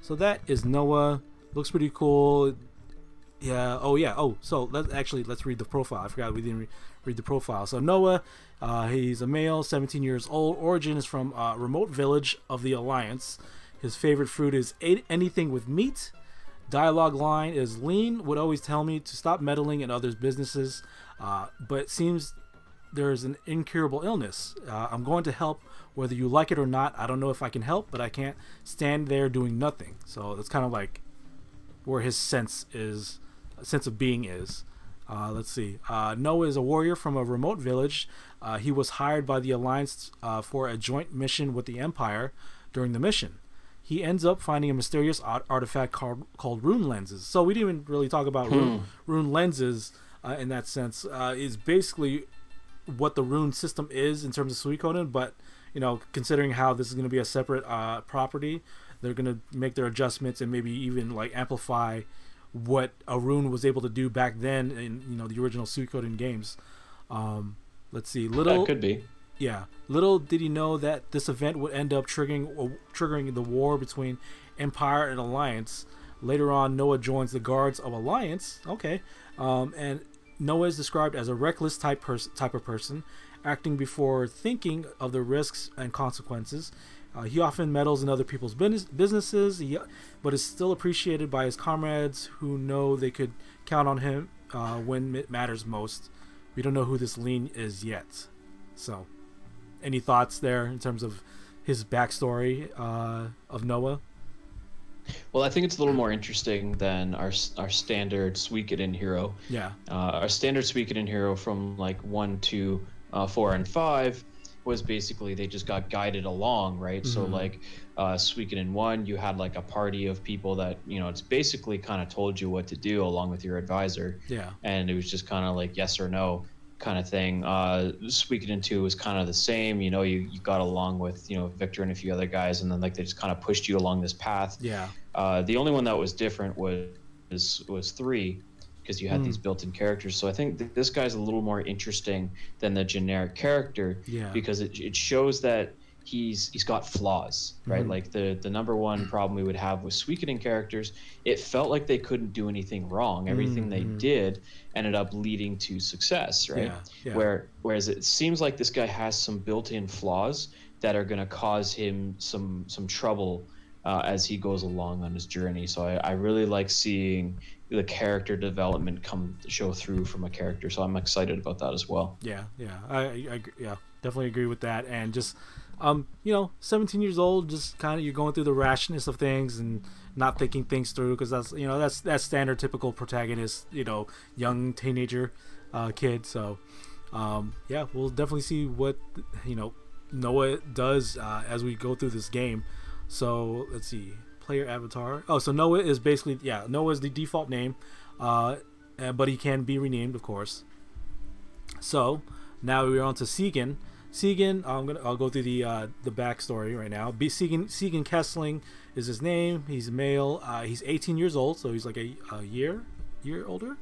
so that is Nowa. Looks pretty cool. Yeah. Oh yeah. Oh, so let's actually let's read the profile. I forgot we didn't re- read the profile. So Nowa, uh, he's a male, 17 years old. Origin is from a remote village of the Alliance. His favorite fruit is anything with meat. Dialogue line is lean would always tell me to stop meddling in others' businesses, uh, but seems there's an incurable illness. Uh, I'm going to help whether you like it or not. I don't know if I can help, but I can't stand there doing nothing. So that's kind of like where his sense is, sense of being is. Uh, let's see. Uh, Nowa is a warrior from a remote village. Uh, he was hired by the Alliance uh, for a joint mission with the Empire. During the mission, he ends up finding a mysterious art- artifact called, called rune lenses. So we didn't even really talk about Hmm. rune, rune lenses uh, in that sense. Uh, is basically what the rune system is in terms of Suikoden, but you know, considering how this is going to be a separate uh, property, they're going to make their adjustments and maybe even like amplify what Arun was able to do back then in you know the original Suikoden games. Um, let's see, little That could be. yeah, little did he know that this event would end up triggering uh, triggering the war between Empire and Alliance. Later on, Nowa joins the guards of Alliance. Okay, um, and Nowa is described as a reckless type pers- type of person, acting before thinking of the risks and consequences. Uh, he often meddles in other people's business, businesses, he, but is still appreciated by his comrades who know they could count on him uh, when it matters most. We don't know who this lean is yet. So, any thoughts there in terms of his backstory uh, of Nowa? Well, I think it's a little more interesting than our our standard Suikoden hero. Yeah, Uh, our standard Suikoden hero from like one, two, uh, four, and five was basically they just got guided along, right? So Mhm. like uh, Suikoden one, you had like a party of people that you know it's basically kind of told you what to do along with your advisor, yeah, and it was just kind of like yes or no kind of thing. Uh, Suikoden two was kind of the same. You know, you you got along with you know Viktor and a few other guys, and then like they just kind of pushed you along this path. yeah, Uh, the only one that was different was was, was three, because you had Hmm. these built-in characters. So I think th- this guy's a little more interesting than the generic character yeah, because it, it shows that he's he's got flaws, right? Mhm. Like the the number one problem we would have with Suikoden characters, it felt like they couldn't do anything wrong. Everything Mhm. they did ended up leading to success, right? yeah, yeah. Where whereas it seems like this guy has some built-in flaws that are going to cause him some some trouble uh, as he goes along on his journey. So I, I really like seeing the character development come show through from a character. So I'm excited about that as well. Yeah, yeah, I, I, yeah, definitely agree with that. And just, um, you know, 17 years old, just kind of you're going through the rashness of things and not thinking things through because that's you know that's that's standard typical protagonist, you know, young teenager, uh, kid. So, um, yeah, we'll definitely see what you know Nowa does uh, as we go through this game. So let's see, player avatar. Oh, so Nowa is basically yeah, Nowa is the default name, uh, but he can be renamed, of course. So now we're on to Segan. Segan, I'm gonna I'll go through the uh, the backstory right now. Be Segan Segan Kesling is his name. He's male. Uh, he's 18 years old, so he's like a, a year year older.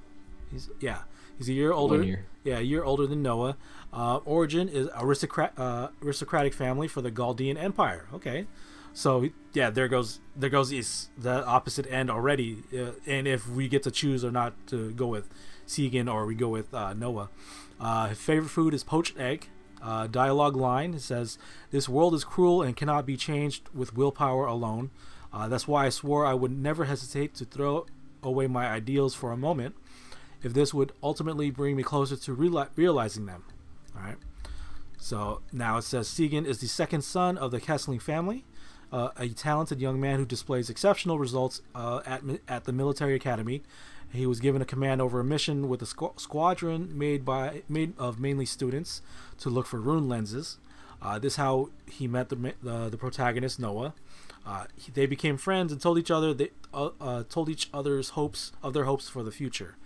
He's yeah, he's a year older. One year. Yeah, a year older than Nowa. Uh, origin is aristocrat uh, aristocratic family for the Galdean Empire. Okay, so yeah, there goes there goes is the opposite end already. Uh, and if we get to choose or not to go with Segan or we go with uh, Nowa, uh, favorite food is poached egg. Uh, dialogue line says, "This world is cruel and cannot be changed with willpower alone. Uh, that's why I swore I would never hesitate to throw away my ideals for a moment, if this would ultimately bring me closer to reali- realizing them." All right. So now it says Segan is the second son of the Kesling family, uh, a talented young man who displays exceptional results uh, at at the military academy. He was given a command over a mission with a squ- squadron made by made of mainly students to look for rune lenses. Uh, this is how he met the the, protagonist Nowa. Uh, he, they became friends and told each other they uh, uh, told each other's hopes of their hopes for the future.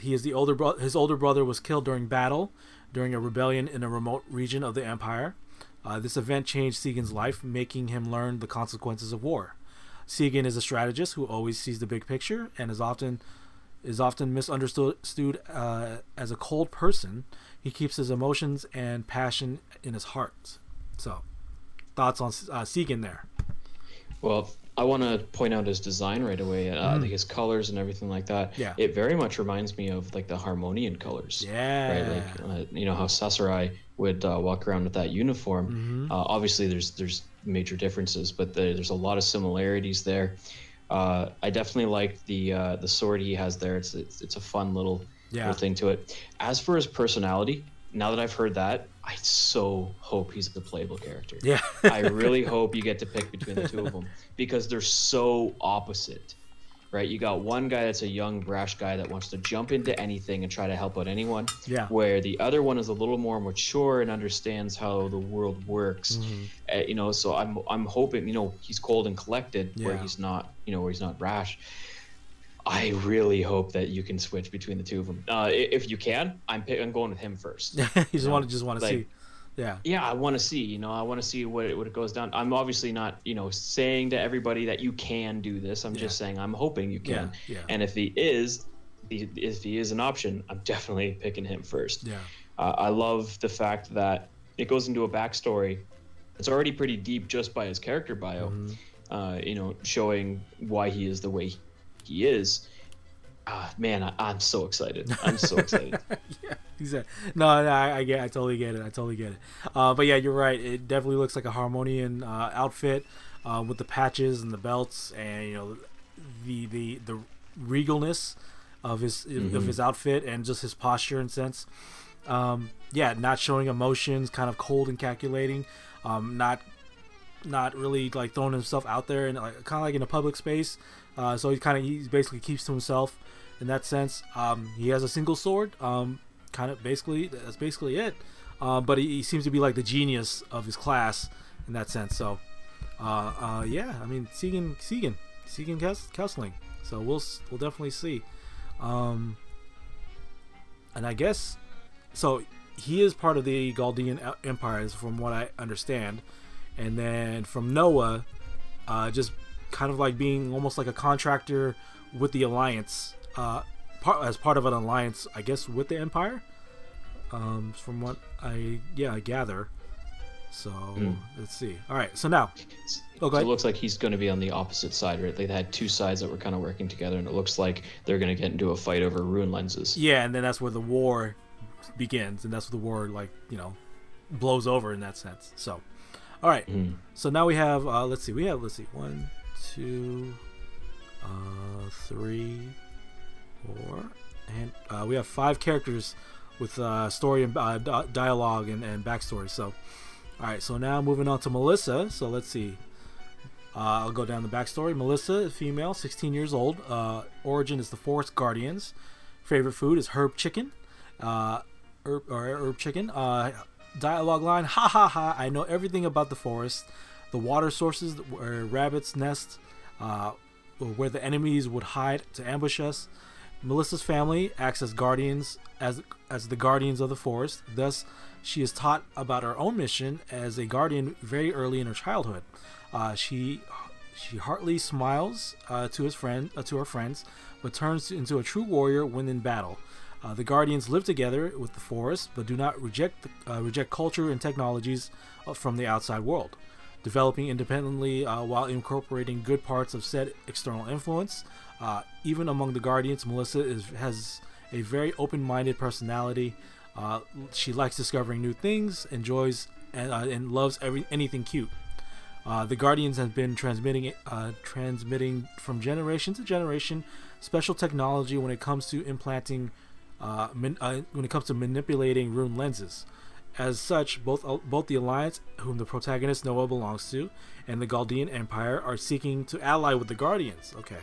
He is the older bro- his older brother was killed during battle during a rebellion in a remote region of the empire. Uh, this event changed Segan's life, making him learn the consequences of war. Segan is a strategist who always sees the big picture and is often is often misunderstood uh, as a cold person. He keeps his emotions and passion in his heart. So, thoughts on uh, Segan there? Well, I want to point out his design right away. Uh, Mhm. His colors and everything like that. Yeah. It very much reminds me of like the Harmonian colors. Yeah. Right. Like uh, you know how Sasarai would uh, walk around with that uniform. Mhm. Uh, obviously, there's there's major differences, but the, there's a lot of similarities there. Uh, I definitely like the uh, the sword he has there. It's it's, it's a fun little yeah. little thing to it. As for his personality, now that I've heard that, I so hope he's the playable character. Yeah. I really hope you get to pick between the two of them because they're so opposite. Right? You got one guy that's a young, brash guy that wants to jump into anything and try to help out anyone. Yeah. Where the other one is a little more mature and understands how the world works. Mhm. Uh, you know, so I'm I'm hoping, you know, he's cold and collected where he's not, you know, where he's not brash. I really hope that you can switch between the two of them. Uh, if you can, I'm pick, I'm going with him first. you just Yeah. want to just want to Like- see. Yeah. yeah, I want to see. You know, I want to see what it, what it goes down. I'm obviously not, you know, saying to everybody that you can do this. I'm just saying I'm hoping you can. Yeah, yeah. And if he is, if he is an option, I'm definitely picking him first. Yeah. Uh, I love the fact that it goes into a backstory. It's already pretty deep just by his character bio. Mm-hmm. Uh, you know, showing why he is the way he is. Ah, man, I, I'm so excited. I'm so excited. yeah, exactly. No, no, I, I get, I totally get it. I totally get it. Uh, but yeah, you're right. It definitely looks like a Harmonian uh, outfit uh, with the patches and the belts, and you know, the the the regalness of his of his outfit and just his posture and sense. Um, yeah, not showing emotions, kind of cold and calculating. Um, not not really like throwing himself out there and like kind of like in a public space. Uh, so he kind of he basically keeps to himself in that sense. Um, he has a single sword. Um, kind of basically that's basically it. Uh, but he, he seems to be like the genius of his class in that sense. So uh, uh, yeah, I mean Segan Segan Segan Kes- Kesling. So we'll we'll definitely see. Um, and I guess so. He is part of the Galdean e- Empire, from what I understand. And then from Nowa, uh, just kind of like being almost like a contractor with the Alliance, uh, part as part of an alliance, I guess, with the Empire. Um, from what I yeah I gather. So let's see. All right, so now Oh, So it looks like he's going to be on the opposite side, right? They had two sides that were kind of working together, and it looks like they're going to get into a fight over rune lenses. yeah, and then that's where the war begins, and that's where the war like you know blows over in that sense. So, all right. Mhm. So now we have uh, let's see, we have let's see, one, two, uh, three, four, and uh, we have five characters with uh, story and uh, dialogue and, and backstory. So, all right. So now moving on to Melissa. So let's see. Uh, I'll go down the backstory. Melissa, female, 16 years old. Uh, origin is the Forest Guardians. Favorite food is herb chicken. Uh, herb, or herb chicken. Uh, dialogue line Ha ha ha. I know everything about the forest. The water sources where rabbits nest. Uh, where the enemies would hide to ambush us. Melissa's family acts as guardians, as as the guardians of the forest. Thus, she is taught about her own mission as a guardian very early in her childhood. Uh, she she heartily smiles uh, to his friend uh, to her friends, but turns into a true warrior when in battle. Uh, the guardians live together with the forest, but do not reject uh, reject culture and technologies uh, from the outside world developing independently uh, while incorporating good parts of said external influence. Uh, even among the Guardians, Melissa is, has a very open-minded personality. Uh, she likes discovering new things, enjoys and, uh, and loves every anything cute. Uh, the Guardians have been transmitting uh, transmitting from generation to generation special technology when it comes to implanting when it comes to manipulating rune lenses. As such, both both the Alliance, whom the protagonist Nowa belongs to, and the Galdean Empire are seeking to ally with the Guardians. Okay,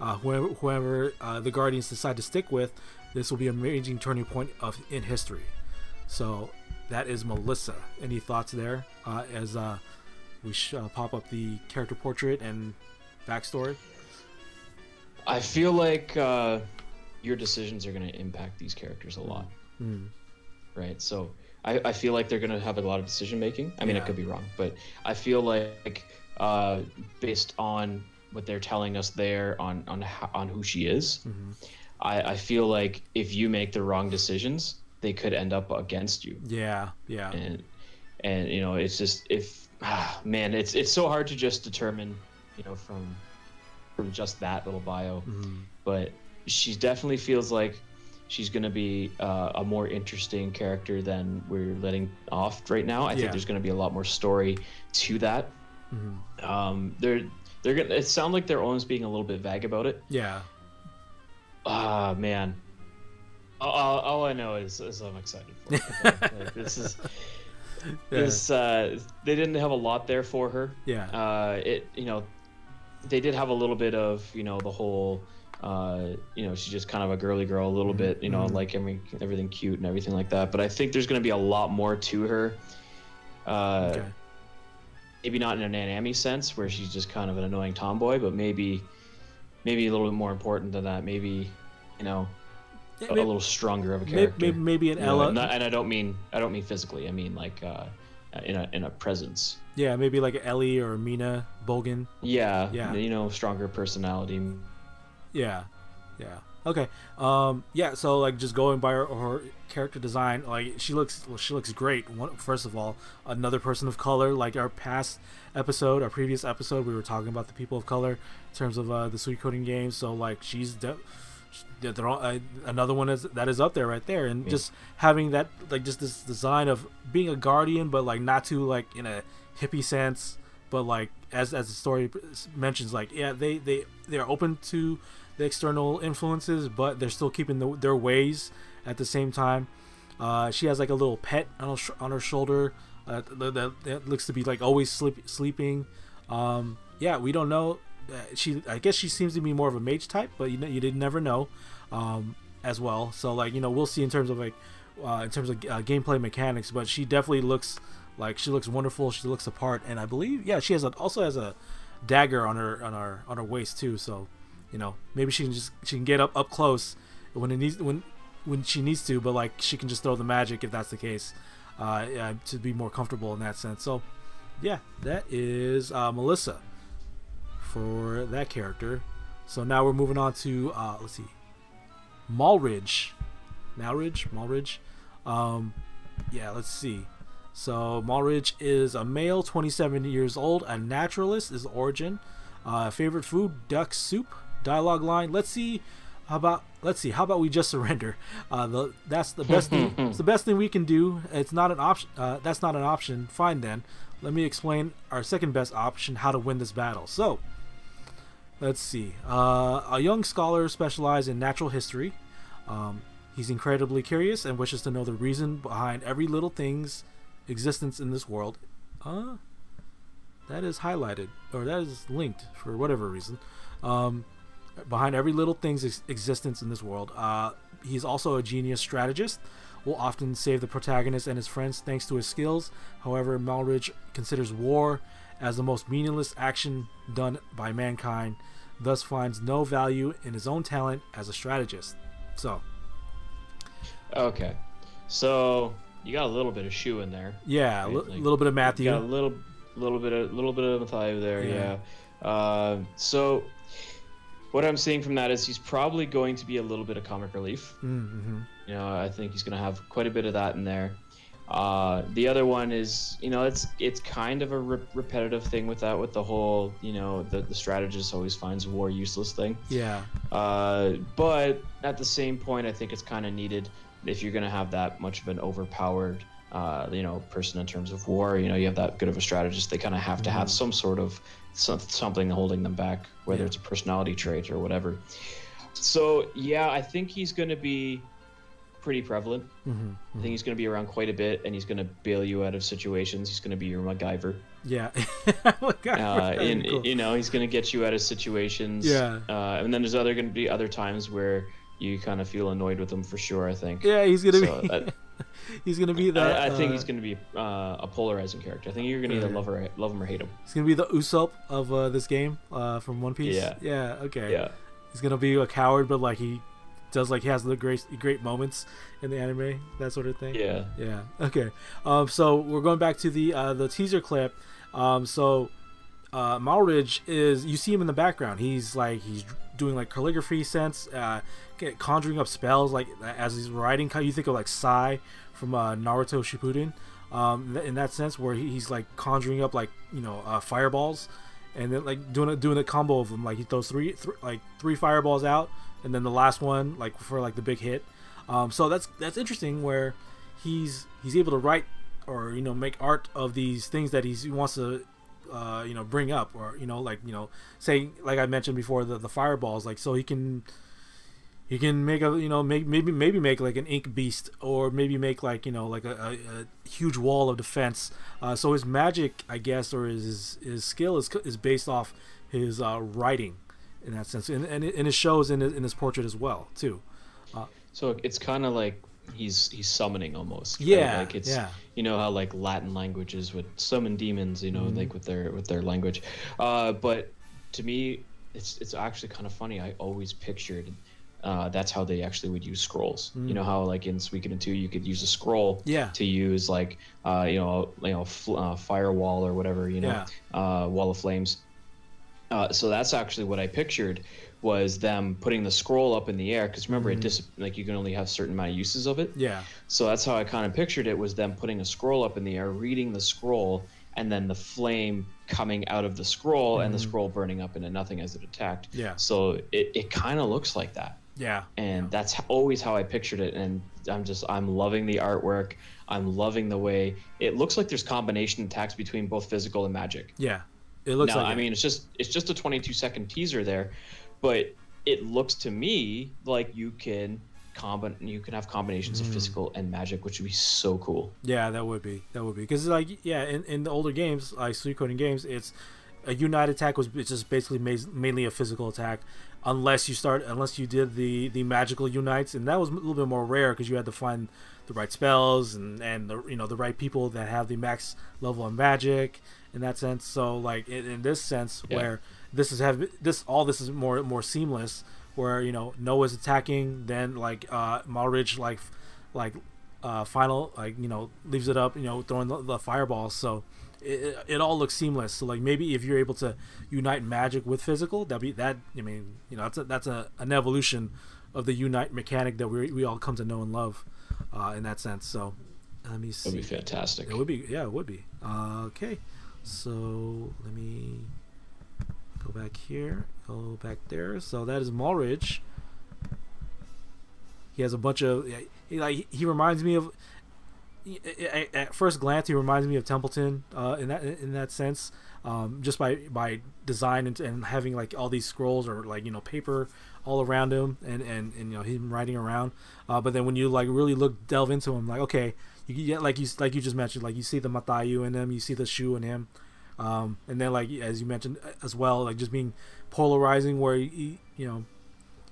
uh, whoever, whoever uh, the Guardians decide to stick with, this will be a major turning point of in history. So that is Melissa. Any thoughts there? Uh, as uh, we sh- uh, pop up the character portrait and backstory. I feel like uh, your decisions are going to impact these characters a lot, Hmm. right? So I, I feel like they're going to have a lot of decision making. I mean, Yeah. I could be wrong, but I feel like uh, based on what they're telling us there on on on who she is, Mm-hmm. I, I feel like if you make the wrong decisions, they could end up against you. Yeah, yeah, and and you know it's just if ah, man it's it's so hard to just determine you know from from just that little bio Mhm. but she definitely feels like she's going to be uh, a more interesting character than we're letting off right now i Yeah. think there's going to be a lot more story to that Mhm. um they're they're gonna it sounds like they're almost being a little bit vague about it yeah. ah man all, all I know is, is I'm excited for it. like, this is Yeah. this. Uh, they didn't have a lot there for her. Yeah. Uh, it you know, they did have a little bit of you know the whole. Uh, you know, she's just kind of a girly girl, a little Mhm, bit, you know, mhm. like every, everything cute and everything like that. But I think there's going to be a lot more to her. Uh, okay. maybe not in a Nanami sense where she's just kind of an annoying tomboy, but maybe maybe a little bit more important than that. Maybe you know Yeah, a, a little stronger of a character. maybe, maybe an You know, Ella. not- and I don't mean I don't mean physically. I mean like uh, in a in a presence. yeah, maybe like Ellie or Mina Bogan. Yeah, Yeah. You know, stronger personality. Yeah, yeah. Okay. Um. Yeah. So like, just going by her, her character design, like she looks, well, she looks great. One, first of all, another person of color. Like our past episode, our previous episode, we were talking about the people of color in terms of uh, the Suikoden game. So like, she's de- they're, all, uh, another one is that is up there right there, and Yeah. just having that like just this design of being a guardian, but like not too like in a hippie sense, but like as as the story mentions, like yeah, they they they're open to the external influences, but they're still keeping the, their ways at the same time. Uh, she has like a little pet on her, on her shoulder uh, that, that, that looks to be like always sleep, sleeping. Um, yeah, we don't know. Uh, she, I guess she seems to be more of a mage type, but you know, you did never know um, as well. So like you know, we'll see in terms of like uh, in terms of uh, gameplay mechanics, but she definitely looks like she looks wonderful. She looks apart, and I believe yeah, she has a, also has a dagger on her on her on her waist too. So you know maybe she can just she can get up up close when it needs when when she needs to but like she can just throw the magic if that's the case uh to be more comfortable in that sense. So yeah that is uh melissa for that character. So now we're moving on to uh let's see malridge. Malridge? Malridge? Um yeah let's see. So malridge is a male 27 years old a naturalist is origin uh, favorite food duck soup dialogue line. Let's see how about let's see how about we just surrender? Uh, the, that's the best thing it's the best thing we can do. It's not an option uh, that's not an option. Fine then. Let me explain our second best option how to win this battle. So let's see. Uh, a young scholar specialized in natural history. Um, he's incredibly curious and wishes to know the reason behind every little thing's existence in this world. Uh, that is highlighted or that is linked for whatever reason. Um, behind every little thing's ex- existence in this world uh, he's also a genius strategist will often save the protagonist and his friends thanks to his skills however malridge considers war as the most meaningless action done by mankind thus finds no value in his own talent as a strategist so Okay, so you got a little bit of Shu in there. yeah a Right, li- like, little bit of You Mathiu got a little, little bit of, little bit of Mathiu there. Yeah. Yeah. Uh, so, what I'm seeing from that is he's probably going to be a little bit of comic relief. mm-hmm. You know, I think he's going to have quite a bit of that in there. Uh, the other one is, you know, it's it's kind of a re- repetitive thing with that, with the whole, you know, the, the strategist always finds war useless thing. yeah Uh, but at the same point, I think it's kind of needed if you're going to have that much of an overpowered, uh, you know, person in terms of war. You know, you have that good of a strategist. They kind of have to have some sort of something holding them back, whether Yeah. it's a personality trait or whatever. So yeah, I think he's going to be pretty prevalent. mm-hmm. I think he's going to be around quite a bit, and he's going to bail you out of situations. He's going to be your MacGyver. yeah Uh, and Cool. you know, he's going to get you out of situations. Yeah. Uh, and then there's other going to be other times where you kind of feel annoyed with him for sure. I think. yeah he's gonna So, be uh, he's gonna be the I, I think uh, he's going to be uh, a polarizing character. I think you're going to either love or love him or hate him. He's gonna be the Usopp of uh, this game uh, from One Piece. Yeah. Yeah. Okay. Yeah. He's gonna be a coward, but like he does like he has the great great moments in the anime, that sort of thing. Yeah. Yeah. Okay. Um. So we're going back to the uh, the teaser clip. Um. So, uh, Malridge is you see him in the background. He's like he's doing like calligraphy sense, uh, conjuring up spells like as he's writing. You think of like Sai from uh, Naruto Shippuden. Um, in that sense, where he- he's like conjuring up like you know uh, fireballs, and then like doing a doing a combo of them. Like he throws three, th- like three fireballs out, and then the last one like for like the big hit. Um, so that's that's interesting where he's he's able to write or you know make art of these things that he wants to uh, you know bring up or you know like you know say like I mentioned before the the fireballs like so he can You can make a you know make, maybe maybe make like an ink beast or maybe make like you know like a, a, a huge wall of defense. Uh, so his magic, I guess, or his his skill is is based off his uh, writing in that sense, and and it, and it shows in his, in his portrait as well too. So it's kind of like he's he's summoning almost. right? Yeah, Like it's yeah. you know how like Latin languages would summon demons, you know, Mm-hmm. like with their with their language. Uh, but to me, it's it's actually kind of funny. I always pictured. Uh, that's how they actually would use scrolls. You know how, like in Suikoden 2, you could use a scroll Mm. Yeah. to use like, uh, you know, you know, fl- uh, firewall or whatever, you know, Yeah. uh, wall of flames. Uh, so that's actually what I pictured was them putting the scroll up in the air because remember Mm-hmm. it dis- like you can only have certain amount of uses of it. Yeah, So that's how I kind of pictured it was them putting a scroll up in the air, reading the scroll, and then the flame coming out of the scroll and the scroll burning up into nothing as it attacked. Yeah. So it, it kind of looks like that. Yeah, And that's always how I pictured it. And I'm just, I'm loving the artwork. I'm loving the way it looks like there's combination attacks between both physical and magic. yeah. It looks now, like I it. mean, it's just it's just a 22 second teaser there, but it looks to me like you can combine you can have combinations Mm. of physical and magic, which would be so cool. Yeah, that would be that would be because like yeah, in, in the older games like Suikoden games, it's a unite attack was just basically ma- mainly a physical attack, unless you start unless you did the the magical unites, and that was a little bit more rare because you had to find the right spells and and the you know the right people that have the max level of magic in that sense. So like in, in this sense Yeah. where this is have this all this is more more seamless where you know Nowa's attacking, then like uh Malridge like like uh final like you know leaves it up, you know throwing the, the fireballs. So it, it, it all looks seamless. So like maybe if you're able to unite magic with physical, that be that I mean you know that's a, that's a an evolution of the unite mechanic that we we all come to know and love uh, in that sense. So let me see. That'd be fantastic. It would be, yeah, it would be. Uh, okay, so let me go back here, go back there. So that is Malridge. He has a bunch of, yeah, he, like he reminds me of. At first glance, he reminds me of Templeton uh, in that in that sense, um, just by by design and, and having like all these scrolls or like you know paper all around him and and, and you know him riding around. Uh, but then when you like really look delve into him, like okay, you get like you like you just mentioned, like you see the Mathiu in him, you see the Shu in him, um, and then like as you mentioned uh, as well, like just being polarizing, where he, you know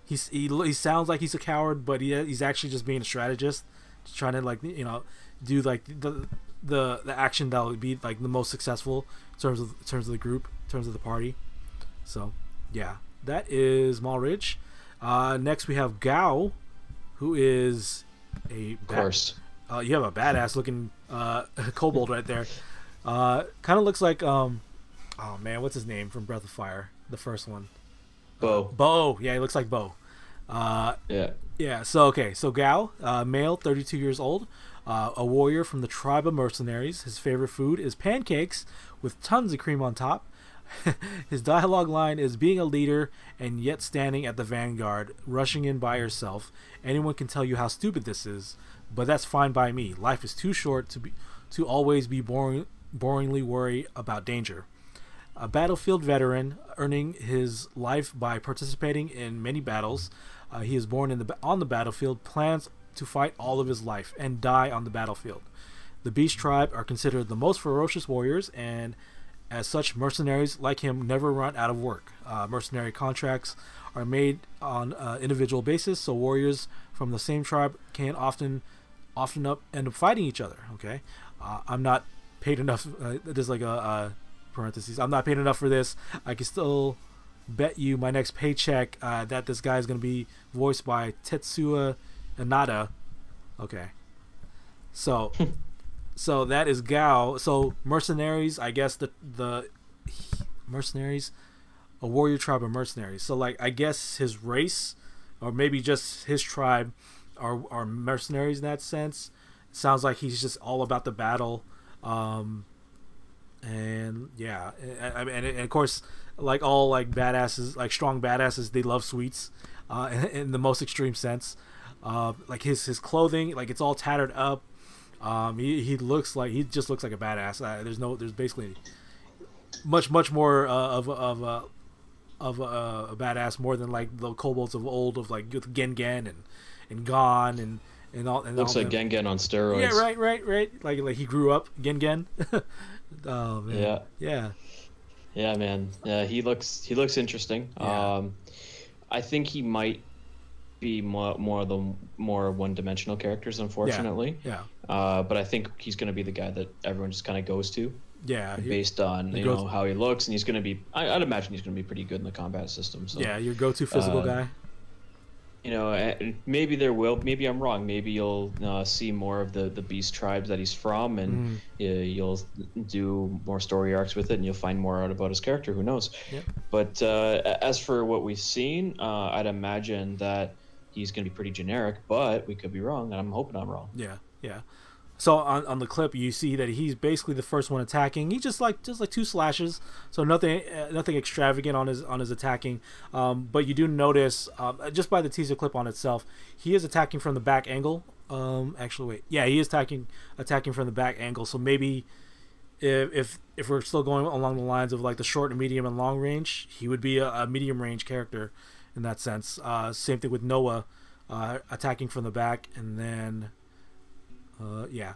he's he, he sounds like he's a coward, but he he's actually just being a strategist, trying to like you know do like the the the action that would be like the most successful in terms of in terms of the group, in terms of the party. So yeah, that is Malridge. Uh, next we have Gao, who is a Of course. uh, you have a badass looking uh, kobold right there. Uh, kind of looks like um, oh man, what's his name from Breath of Fire, the first one? Bo. Bo. Yeah, he looks like Bo. Uh, Yeah. yeah. So okay. So Gao, uh, male, 32 years old, uh, a warrior from the tribe of mercenaries. His favorite food is pancakes with tons of cream on top. His dialogue line is being a leader and yet standing at the vanguard, rushing in by yourself. Anyone can tell you how stupid this is, but that's fine by me. Life is too short to be to always be boring, boringly worry about danger. A battlefield veteran, earning his life by participating in many battles. Uh, he is born in the on the battlefield, plans to fight all of his life and die on the battlefield. The Beast Tribe are considered the most ferocious warriors, and as such, mercenaries like him never run out of work. Uh, mercenary contracts are made on individual basis, so warriors from the same tribe can often, often up end up fighting each other. Okay, uh, I'm not paid enough. Uh, there's like a, uh parentheses. I'm not paid enough for this. I can still bet you my next paycheck uh, that this guy is going to be voiced by Tetsuya Inada. Okay, so so that is Gao. So mercenaries, I guess the the mercenaries, a warrior tribe of mercenaries. So like I guess his race, or maybe just his tribe, are are mercenaries in that sense. sounds like he's just all about the battle. Um, and yeah, I mean, and, and of course, like all like badasses, like strong badasses, they love sweets, uh, in, in the most extreme sense. Uh, like his his clothing, like it's all tattered up. Um, he, he looks like he just looks like a badass. Uh, there's no, there's basically much much more uh, of of uh, of a, a badass more than like the kobolds of old of like with Gengen and and Gon and and all. And Looks all like them. Gengen on steroids. Yeah, right, right, right. Like like he grew up Gengen. oh man. Yeah. Yeah. Yeah, man. Yeah, he looks he looks interesting. Yeah. Um, I think he might be more more of the more one dimensional characters, unfortunately. Yeah. Uh, but I think he's going to be the guy that everyone just kind of goes to Yeah. based on you know how he looks, and he's going to be. I, I'd imagine he's going to be pretty good in the combat system. So yeah. Your go-to physical Uh, guy. you know, maybe there will. Maybe I'm wrong. Maybe you'll uh, see more of the the beast tribes that he's from, and Mm. uh, you'll do more story arcs with it, and you'll find more out about his character. Who knows? Yep. But uh, as for what we've seen, uh, I'd imagine that he's going to be pretty generic. But we could be wrong, and I'm hoping I'm wrong. Yeah, yeah. So on, on the clip, you see that he's basically the first one attacking. He just like just like two slashes, so nothing uh, nothing extravagant on his on his attacking. Um, but you do notice um, just by the teaser clip on itself, he is attacking from the back angle. Um, actually, wait, yeah, he is attacking attacking from the back angle. So maybe if if if we're still going along the lines of like the short and medium and long range, he would be a, a medium range character in that sense. Uh, same thing with Nowa uh, attacking from the back, and then uh, yeah.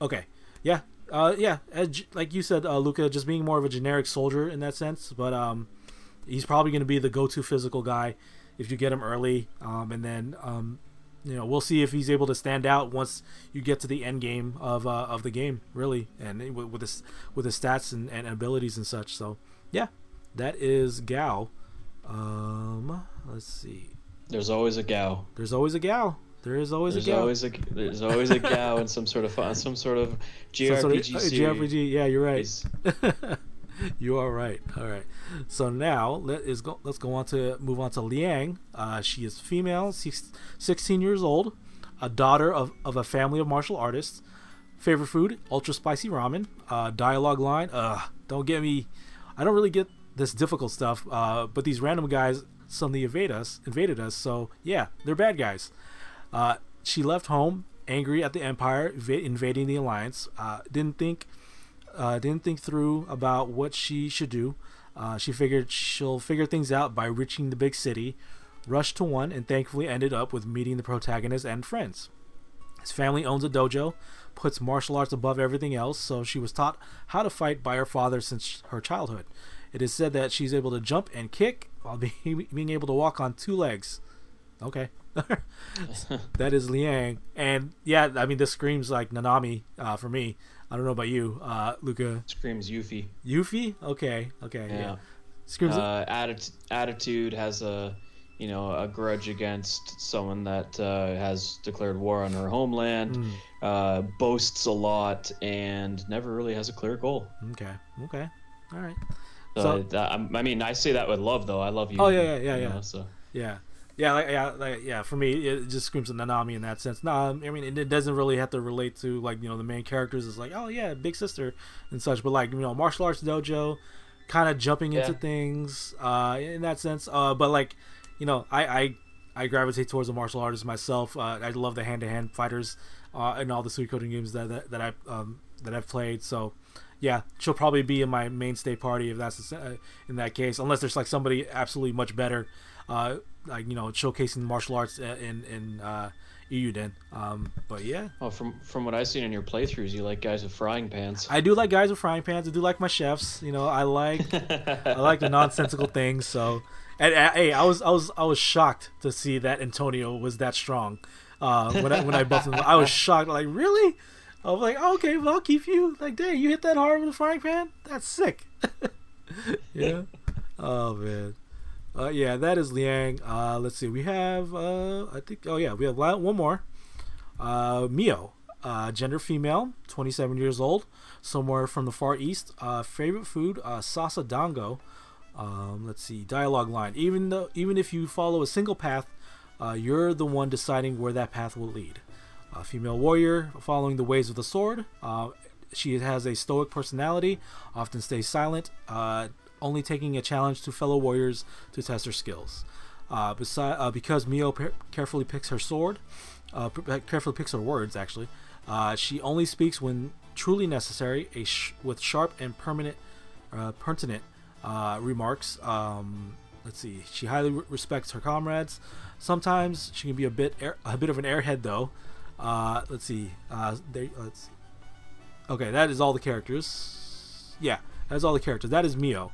Okay. Yeah. Uh, yeah. As, like you said, uh, Luca, just being more of a generic soldier in that sense, but um, he's probably going to be the go-to physical guy if you get him early. Um, and then um, you know, we'll see if he's able to stand out once you get to the end game of uh, of the game, really, and with, with his with his stats and, and abilities and such. So, yeah, that is Gao. Um, let's see. There's always a Gao. There's always a Gao. There is always There's a Gao. always a there's always a Gao in some sort of fun, some sort of JRPG sort of-. JRPG. Yeah, you're right. You are right. All right. So now let is go. Let's go on to move on to Liang. Uh, she is female, six, 16 years old, a daughter of, of a family of martial artists. Favorite food: ultra spicy ramen. Uh, dialogue line: Uh, don't get me. I don't really get this difficult stuff. Uh, but these random guys suddenly invade us, invaded us. So yeah, they're bad guys. Uh, she left home angry at the Empire inv- invading the Alliance. Uh, didn't think uh, didn't think through about what she should do. Uh, she figured she'll figure things out by reaching the big city, rushed to one, and thankfully ended up with meeting the protagonist and friends. His family owns a dojo, puts martial arts above everything else, so she was taught how to fight by her father since her childhood. It is said that she's able to jump and kick while being, being able to walk on two legs. Okay. that is Liang. And yeah, I mean, this screams like Nanami uh, for me. I don't know about you, uh, Luca. screams Yuffie. Yuffie? Okay, okay, yeah. Yeah. Screams. Uh, atti- attitude has a, you know, a grudge against someone that uh, has declared war on her homeland. Mm, Uh, boasts a lot and never really has a clear goal. okay, okay, all right. So, I'm- I mean, I say that with love, though. I love you. Oh, yeah, yeah, yeah, you yeah. know, so Yeah, yeah, like, yeah, like, yeah. For me, it just screams Nanami in that sense. No, I mean, it, it doesn't really have to relate to like you know the main characters. Is like, oh yeah, big sister and such. But like you know, martial arts dojo, kind of jumping into things uh, in that sense. Uh, but like, you know, I I, I gravitate towards the martial artists myself. Uh, I love the hand to hand fighters uh, in all the Suikoden games that that, that I um, that I've played. So. Yeah, she'll probably be in my mainstay party if that's uh, in that case, unless there's like somebody absolutely much better uh, like you know showcasing martial arts uh, in in uh, Eiyuden. Um, but yeah, oh, from from what I've seen in your playthroughs, you like guys with frying pans. I do like guys with frying pans. I do like my chefs. You know, I like I like the nonsensical things. So, and, uh, hey, I was I was I was shocked to see that Antonio was that strong. Uh, when I when I buffed him, I was shocked. Like really. I was like, oh, okay, well, I'll keep you. Like, dang, you hit that hard with a frying pan? That's sick. yeah. Oh man. Uh, yeah, that is Liang. Uh, let's see. We have, uh, I think, oh yeah, we have one more. Uh, Mio, uh, gender female, 27 years old, somewhere from the Far East. Uh, favorite food, uh, salsa dango. Um, let's see. Dialogue line. Even though, even if you follow a single path, uh, you're the one deciding where that path will lead. A female warrior following the ways of the sword. Uh, she has a stoic personality, often stays silent, uh, only taking a challenge to fellow warriors to test her skills. Uh, besi- uh, because Mio carefully picks her sword, uh, carefully picks her words, actually, uh, she only speaks when truly necessary, sh- with sharp and permanent, pertinent remarks. Um, let's see. She highly re- respects her comrades. Sometimes she can be a bit air, a bit of an airhead though. Uh, let's see. Uh, there, let's. Okay, that is all the characters. Yeah, that's all the characters. That is Mio.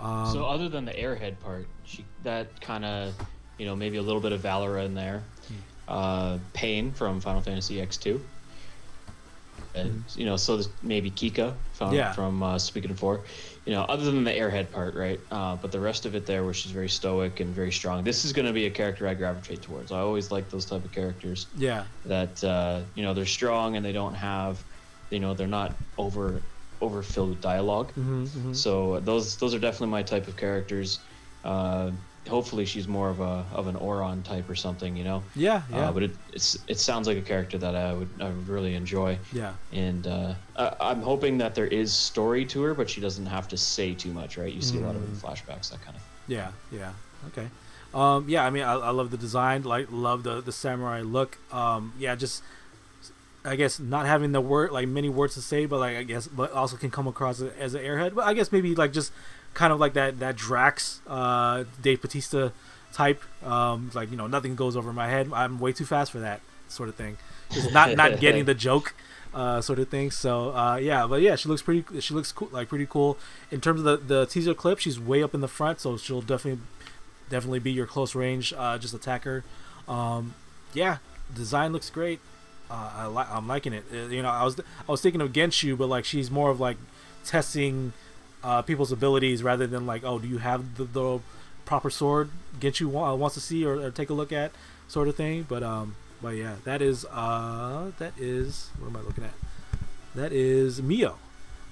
Um, so other than the airhead part, she that kind of, you know, maybe a little bit of Valeria in there. Hmm. Uh, Paine from Final Fantasy X2. And, you know, so maybe Kika from, Hmm. Yeah. from uh, Speaking of Four. You know, other than the airhead part, right? Uh, but the rest of it there, where she's very stoic and very strong. This is going to be a character I gravitate towards. I always like those type of characters yeah, that uh, you know they're strong and they don't have, you know, they're not over overfilled with dialogue. hmm hmm So those those are definitely my type of characters. Uh, hopefully, she's more of a of an Oron type or something, you know. yeah, yeah, Uh, but it it's, it sounds like a character that I would I would really enjoy, yeah. and uh, I, I'm hoping that there is story to her, but she doesn't have to say too much, right? You see a lot of Mm. flashbacks, that kind of. Yeah, yeah. Okay. Um, yeah, I mean, I, I love the design. Like, love the the samurai look. Um, yeah, just I guess not having the word like many words to say, but like I guess, but also can come across as an airhead. But I guess maybe like just kind of like that that Drax, uh, Dave Batista type. Um, like you know, nothing goes over my head. I'm way too fast for that sort of thing. Just not not getting the joke. Uh, sort of thing. So uh, yeah, but yeah, she looks pretty. She looks cool, like pretty cool. In terms of the, the teaser clip, she's way up in the front, so she'll definitely definitely be your close range uh, just attacker. Um, yeah, design looks great. Uh, I li- I'm liking it. Uh, you know, I was I was thinking of Genshu, but like she's more of like testing uh, people's abilities rather than like, oh, do you have the, the proper sword Genshu wa- wants to see or, or take a look at, sort of thing. But um, but yeah, that is uh, that is what am I looking at? That is Mio,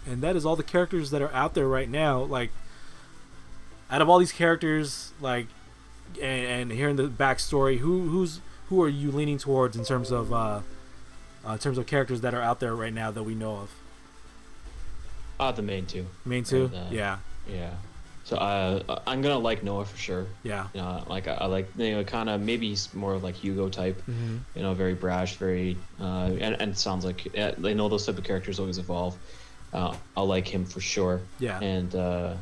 and that is all the characters that are out there right now. Like, out of all these characters, like, and, and hearing the backstory, who who's who are you leaning towards in terms of uh, uh, in terms of characters that are out there right now that we know of? Ah, the main two. Main two, And, uh, yeah, Yeah. So uh, I'm gonna like Nowa for sure. yeah, You know, like I, I like you know, kind of maybe he's more of like Hugo type. mm-hmm. You know, very brash, very uh, and and sounds like uh, they know those type of characters always evolve. Uh, I'll like him for sure. yeah, And uh,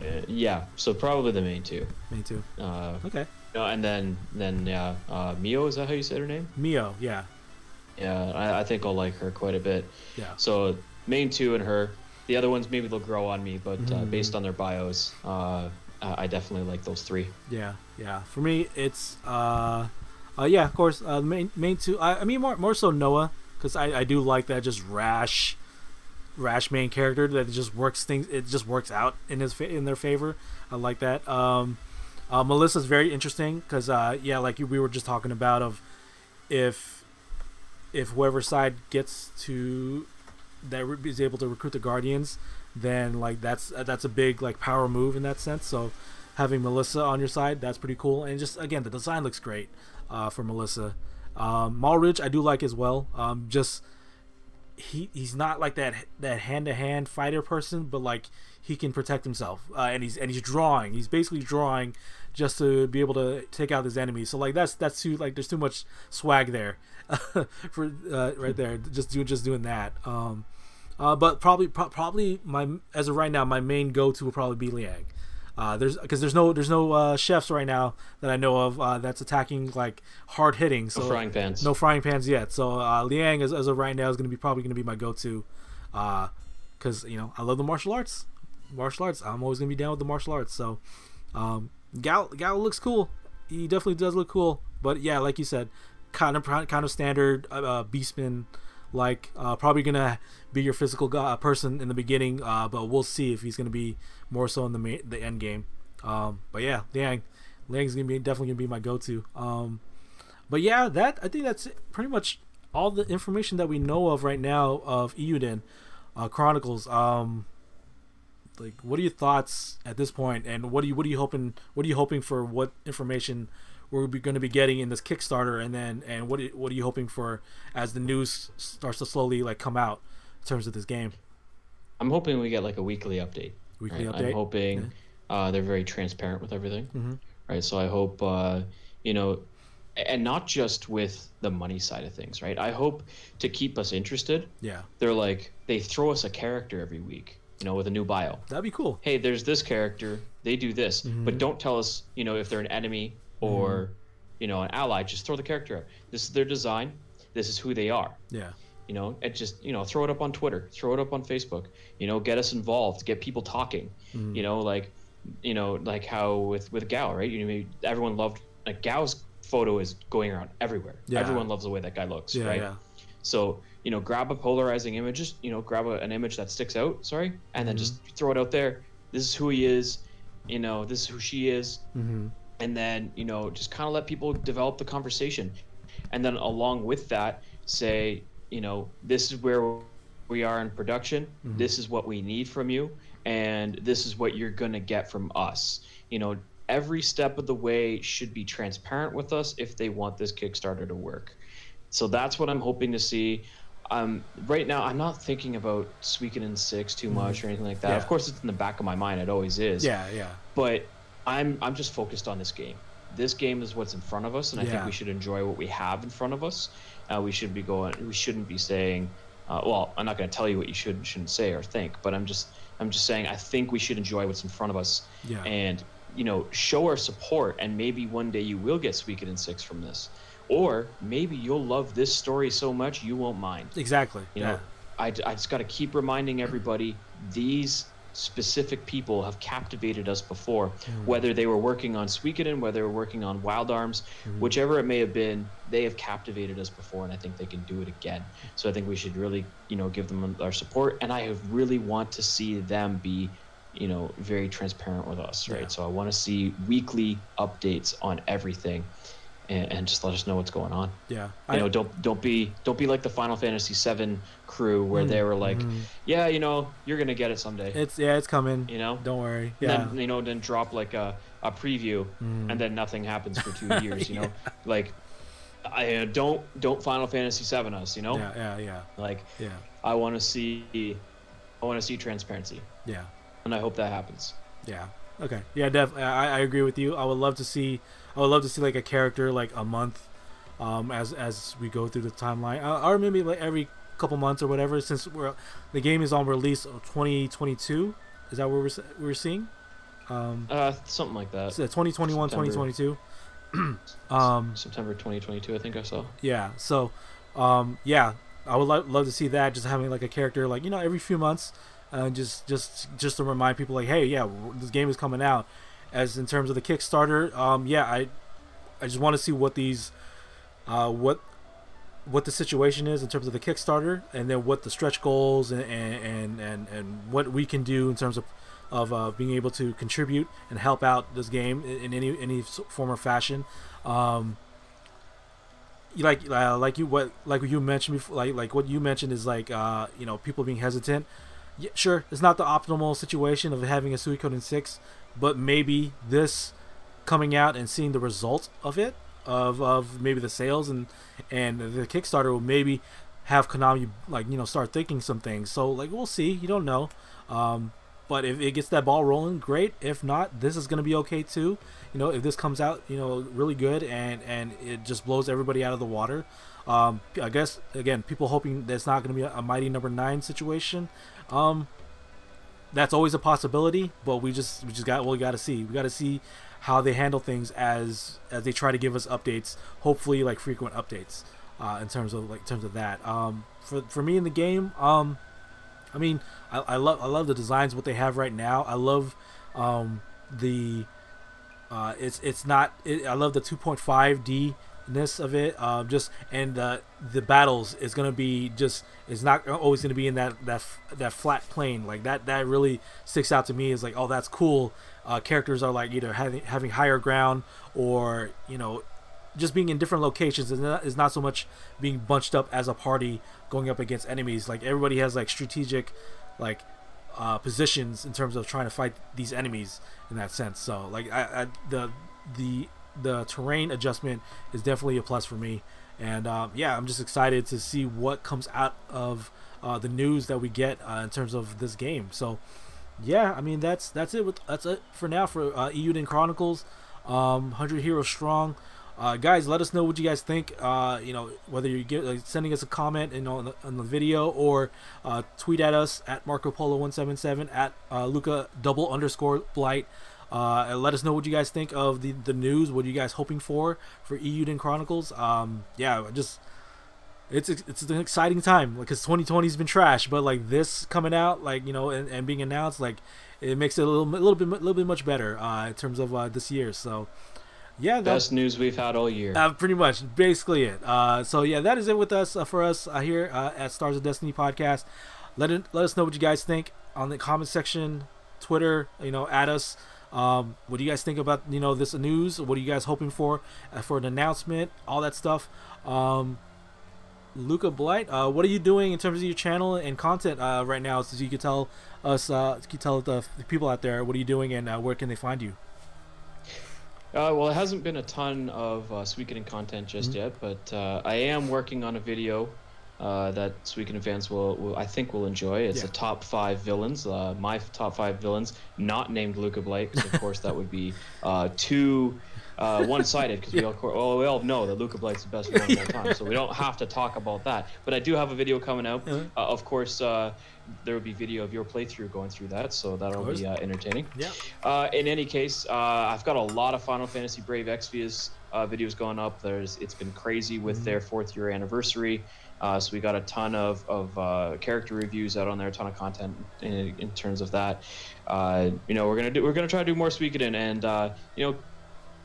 uh, yeah, so probably the main two. main two. Uh, Okay, no, and then then yeah, uh, Mio is that how you said her name? Mio, yeah, Yeah, I, I think I'll like her quite a bit. yeah, So main two and her. The other ones maybe they'll grow on me, but uh, Mhm. based on their bios, uh, I definitely like those three. yeah, yeah. For me, it's uh, uh yeah, of course, uh, main main two. I, I mean more more so Nowa because I I do like that just rash, rash main character that just works things. It just works out in his fa- in their favor. I like that. Um, uh, Melissa's very interesting because uh yeah, like we were just talking about of if if whoever side gets to that is able to recruit the guardians then like that's that's a big like power move in that sense. So having melissa on your side that's pretty cool. And just again the design looks great uh, for melissa. Um, Malridge I do like as well. Um, just he he's not like that that hand to hand fighter person but like he can protect himself uh, and he's and he's drawing. He's basically drawing just to be able to take out his enemies. So like that's that's too like there's too much swag there for uh, right there just doing just doing that. Um uh, but probably pro- probably my as of right now my main go-to will probably be liang uh, there's because there's no there's no uh, chefs right now that I know of uh, that's attacking like hard hitting. So No frying pans. no frying pans yet. So uh, Liang as, as of right now is going to be probably going to be my go-to, because you know I love the martial arts. Martial arts. I'm always going to be down with the martial arts. So um, Gal Gal looks cool. He definitely does look cool. But yeah, like you said, kind of kind of standard uh, uh, beastman. Like uh, probably gonna be your physical go- uh, person in the beginning, uh, but we'll see if he's gonna be more so in the ma- the end game. Um, but yeah, Liang, Liang's gonna be definitely gonna be my go-to. Um, but yeah, that I think that's pretty much all the information that we know of right now of Eiyuden uh, Chronicles. Um, like, what are your thoughts at this point, and what are you what are you hoping what are you hoping for? What information we're going to be getting in this Kickstarter, and then and what are- what are you hoping for as the news starts to slowly like come out in terms of this game? I'm hoping we get like a weekly update. Weekly right? update. I'm hoping uh, they're very transparent with everything. Mhm. Right. So I hope uh, you know, and not just with the money side of things. Right. I hope to keep us interested. Yeah. They're like they throw us a character every week. you know, with a new bio. That'd be cool. Hey, there's this character. They do this, Mm-hmm. but don't tell us, you know, if they're an enemy or, you know, an ally. Just throw the character out. This is their design. This is who they are. Yeah. You know, and just you know, throw it up on Twitter, throw it up on Facebook. You know, get us involved, get people talking. Mm-hmm. You know, like, you know, like how with with Gao, right? You know, everyone loved like Gao's photo is going around everywhere. Yeah. Everyone loves the way that guy looks, Yeah. right? Yeah. So, you know, grab a polarizing image, just, you know, grab a, an image that sticks out, sorry, and then just Mm-hmm. throw it out there. This is who he is, you know, this is who she is. Mm-hmm. And then, you know, just kind of let people develop the conversation. And then along with that, say, you know, this is where we are in production. Mm-hmm. This is what we need from you. And this is what you're going to get from us. You know, every step of the way should be transparent with us if they want this Kickstarter to work. So that's what I'm hoping to see. Um, right now, I'm not thinking about Suikoden 6 too much or anything like that. Mm-hmm. Yeah. Of course, it's in the back of my mind. It always is. Yeah. Yeah. But I'm I'm just focused on this game. This game is what's in front of us, and I think we should enjoy what we have in front of us. Uh, we should be going. We shouldn't be saying. Uh, well, I'm not going to tell you what you should and shouldn't say or think, but I'm just I'm just saying I think we should enjoy what's in front of us Yeah. and you know show our support. And maybe one day you will get Suikoden six from this, or maybe you'll love this story so much you won't mind. Exactly. You yeah. know, I, I just got to keep reminding everybody these specific people have captivated us before, Mm-hmm. whether they were working on Suikoden, whether they were working on Wild Arms, Mm-hmm. whichever it may have been, they have captivated us before, and I think they can do it again. So I think we should really, you know, give them our support, and I have really want to see them be, you know, very transparent with us, right? Yeah. So I want to see weekly updates on everything, and, and just let us know what's going on Yeah. you know don't don't be don't be like the final fantasy 7 crew where they were like Mhm. yeah you know you're gonna get it someday It's yeah. It's coming. you know Don't worry. Yeah. then you know then drop like a, a preview Mm. and then nothing happens for two years you know like i uh, don't don't final fantasy 7 us you know Yeah. Yeah. Yeah. like Yeah. i want to see i want to see transparency Yeah. and i hope that happens Yeah. Okay. Yeah, definitely. I, I agree with you. I would love to see. I would love to see like a character like a month, um, as as we go through the timeline, uh, or maybe like every couple months or whatever. Since we're the game is on release of 2022, is that what we're we're seeing? Um, uh something like that so 2021, September. 2022. um, september 2022 i think i saw yeah. So, um, yeah, I would lo- love to see that. Just having like a character like you know every few months, uh, just just just to remind people like, hey, yeah, this game is coming out. As in terms of the Kickstarter, um, yeah, I I just want to see what these, uh, what what the situation is in terms of the Kickstarter, and then what the stretch goals and and and and, what we can do in terms of of uh, being able to contribute and help out this game in, any any form or fashion. Um, like uh, like you what like you mentioned before like like what you mentioned is like uh you know people being hesitant yeah, sure it's not the optimal situation of having a Suikoden 6 but maybe this coming out and seeing the result of it of of maybe the sales and and the Kickstarter will maybe have Konami like you know start thinking some things. So like we'll see. You don't know. Um but if it gets that ball rolling great. If not this is to be okay too. You know if this comes out you know really good and and it just blows everybody out of the water. Um i guess again people hoping that's not to be a, a mighty number nine situation. Um that's always a possibility but we just we just got well, we got to see we got to see how they handle things as as they try to give us updates hopefully like frequent updates uh in terms of like in terms of that um for for me in the game um i mean i, I love i love the designs what they have right now i love um the uh, it's it's not. It, I love the 2.5D ness of it. Um, just and uh, the battles is gonna be just. It's not always gonna be in that that that flat plane like that. That really sticks out to me. Is like, oh, that's cool. Uh, characters are like either having having higher ground or you know just being in different locations is not, is not so much being bunched up as a party going up against enemies. Like everybody has like strategic, like uh, positions in terms of trying to fight these enemies in that sense. So like I, I the the the terrain adjustment is definitely a plus for me. And um, yeah, I'm just excited to see what comes out of uh, the news that we get uh, in terms of this game. So yeah, I mean that's that's it. With, that's it for now for uh, Eiyuden Chronicles. Um, 100 Heroes Strong. uh, guys, let us know what you guys think. Uh, you know, whether you're get, like, sending us a comment, know, on the, on the video or uh, tweet at us at Marco Polo one seven seven at uh, Luca double underscore Blight. Uh, let us know what you guys think of the, the news. What are you guys hoping for for Eiyuden Chronicles? Um, yeah, just it's it's an exciting time because 2020 has been trash, but like this coming out, like you know, and, and being announced, like it makes it a little a little bit a little bit much better uh, in terms of uh, this year. So yeah, that, Best news we've had all year. uh, pretty much, basically it. Uh, so yeah, that is it with us uh, for us uh, here uh, at Stars of Destiny podcast. Let it let us know what you guys think on the comment section, Twitter. You know, at us. Um, what do you guys think about you know this news? What are you guys hoping for uh, for an announcement? All that stuff. Um, Luca Blight, uh, what are you doing in terms of your channel and content uh, right now? So you can tell us, uh, you can tell the, the people out there what are you doing and uh, where can they find you? Uh, well, it hasn't been a ton of uh, content just Mhm. yet, but uh, I am working on a video uh, that Suikoden fans will, will, I think, will enjoy. It's Yeah. a top five villains, uh, my top five villains, not named Luca Blight, because of course that would be uh, too uh, one-sided. Because we all, well, we all know that Luca Blight's the best villain of all time, so we don't have to talk about that. But I do have a video coming out. Uh-huh. Uh, of course, uh, there will be video of your playthrough going through that, so that'll be uh, entertaining. Yeah. Uh, in any case, uh, I've got a lot of Final Fantasy Brave Exvius uh, videos going up. There's it's been crazy with Mhm. their fourth year anniversary. Uh, so we got a ton of, of uh, character reviews out on there, a ton of content in, in terms of that. Uh, you know, we're gonna do we're gonna try to do more Suikoden, and uh, you know,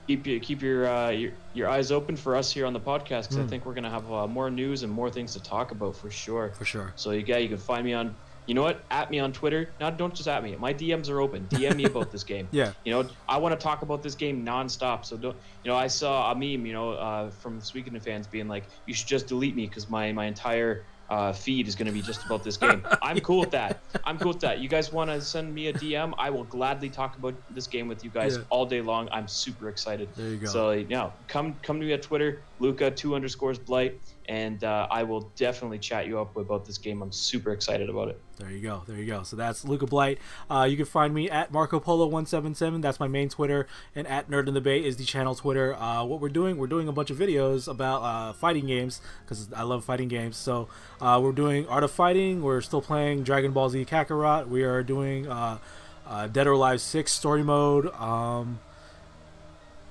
keep you keep your, uh, your your eyes open for us here on the podcast because I Mm. think we're gonna have uh, more news and more things to talk about for sure. For sure. So you yeah, you can find me on. You know what? At me on Twitter. Now don't just at me. My DMs are open. DM me about this game. Yeah. You know, I want to talk about this game nonstop. So don't. You know, I saw a meme. You know, uh, from Suikoden fans being like, "You should just delete me because my my entire uh, feed is going to be just about this game." I'm cool with that. I'm cool with that. You guys want to send me a DM? I will gladly talk about this game with you guys Yeah. all day long. I'm super excited. There you go. So you know, come come to me at Twitter, Luca two underscores Blight, and uh, I will definitely chat you up about this game. I'm super excited about it. There you go. There you go. So that's Luca Blight. Uh, you can find me at Marco Polo one seven seven. That's my main Twitter, and at Nerd in the Bay is the channel Twitter. Uh, what we're doing, we're doing a bunch of videos about uh, fighting games because I love fighting games. So uh, we're doing Art of Fighting. We're still playing Dragon Ball Z Kakarot. We are doing uh, Dead or Alive six story mode. Um,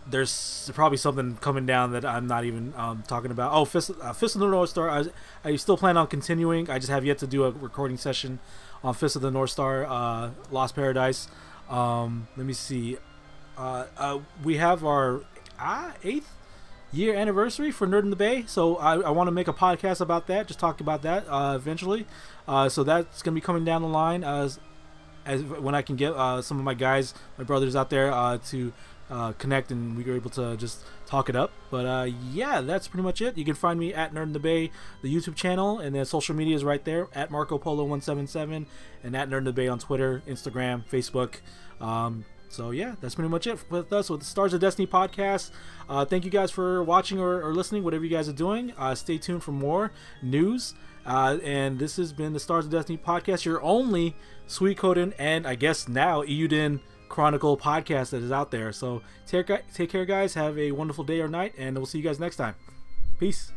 there's probably something coming down that I'm not even um, talking about. Oh, Fist, uh, Fist of the North Star. I, I still plan on continuing. I just have yet to do a recording session on Fist of the North Star, uh, Lost Paradise. Um, let me see. Uh, uh, we have our uh, eighth year anniversary for Nerd in the Bay, so I, I want to make a podcast about that. Just talk about that uh, eventually. Uh, so that's gonna be coming down the line as as when I can get some of my guys, my brothers out there to uh, connect and we were able to just talk it up. But uh, yeah, that's pretty much it. You can find me at Nerd in the Bay, the YouTube channel, and then social media is right there at Marco Polo one seven seven and at Nerd in the Bay on Twitter, Instagram, Facebook. Um, so yeah, that's pretty much it with us with the Stars of Destiny podcast. Uh, thank you guys for watching or, or listening, whatever you guys are doing. Uh, stay tuned for more news. Uh, and this has been the Stars of Destiny podcast, your only sweet Suikoden and I guess now Eiyuden Chronicle podcast that is out there. So take, take care, guys. Have a wonderful day or night, and we'll see you guys next time. Peace.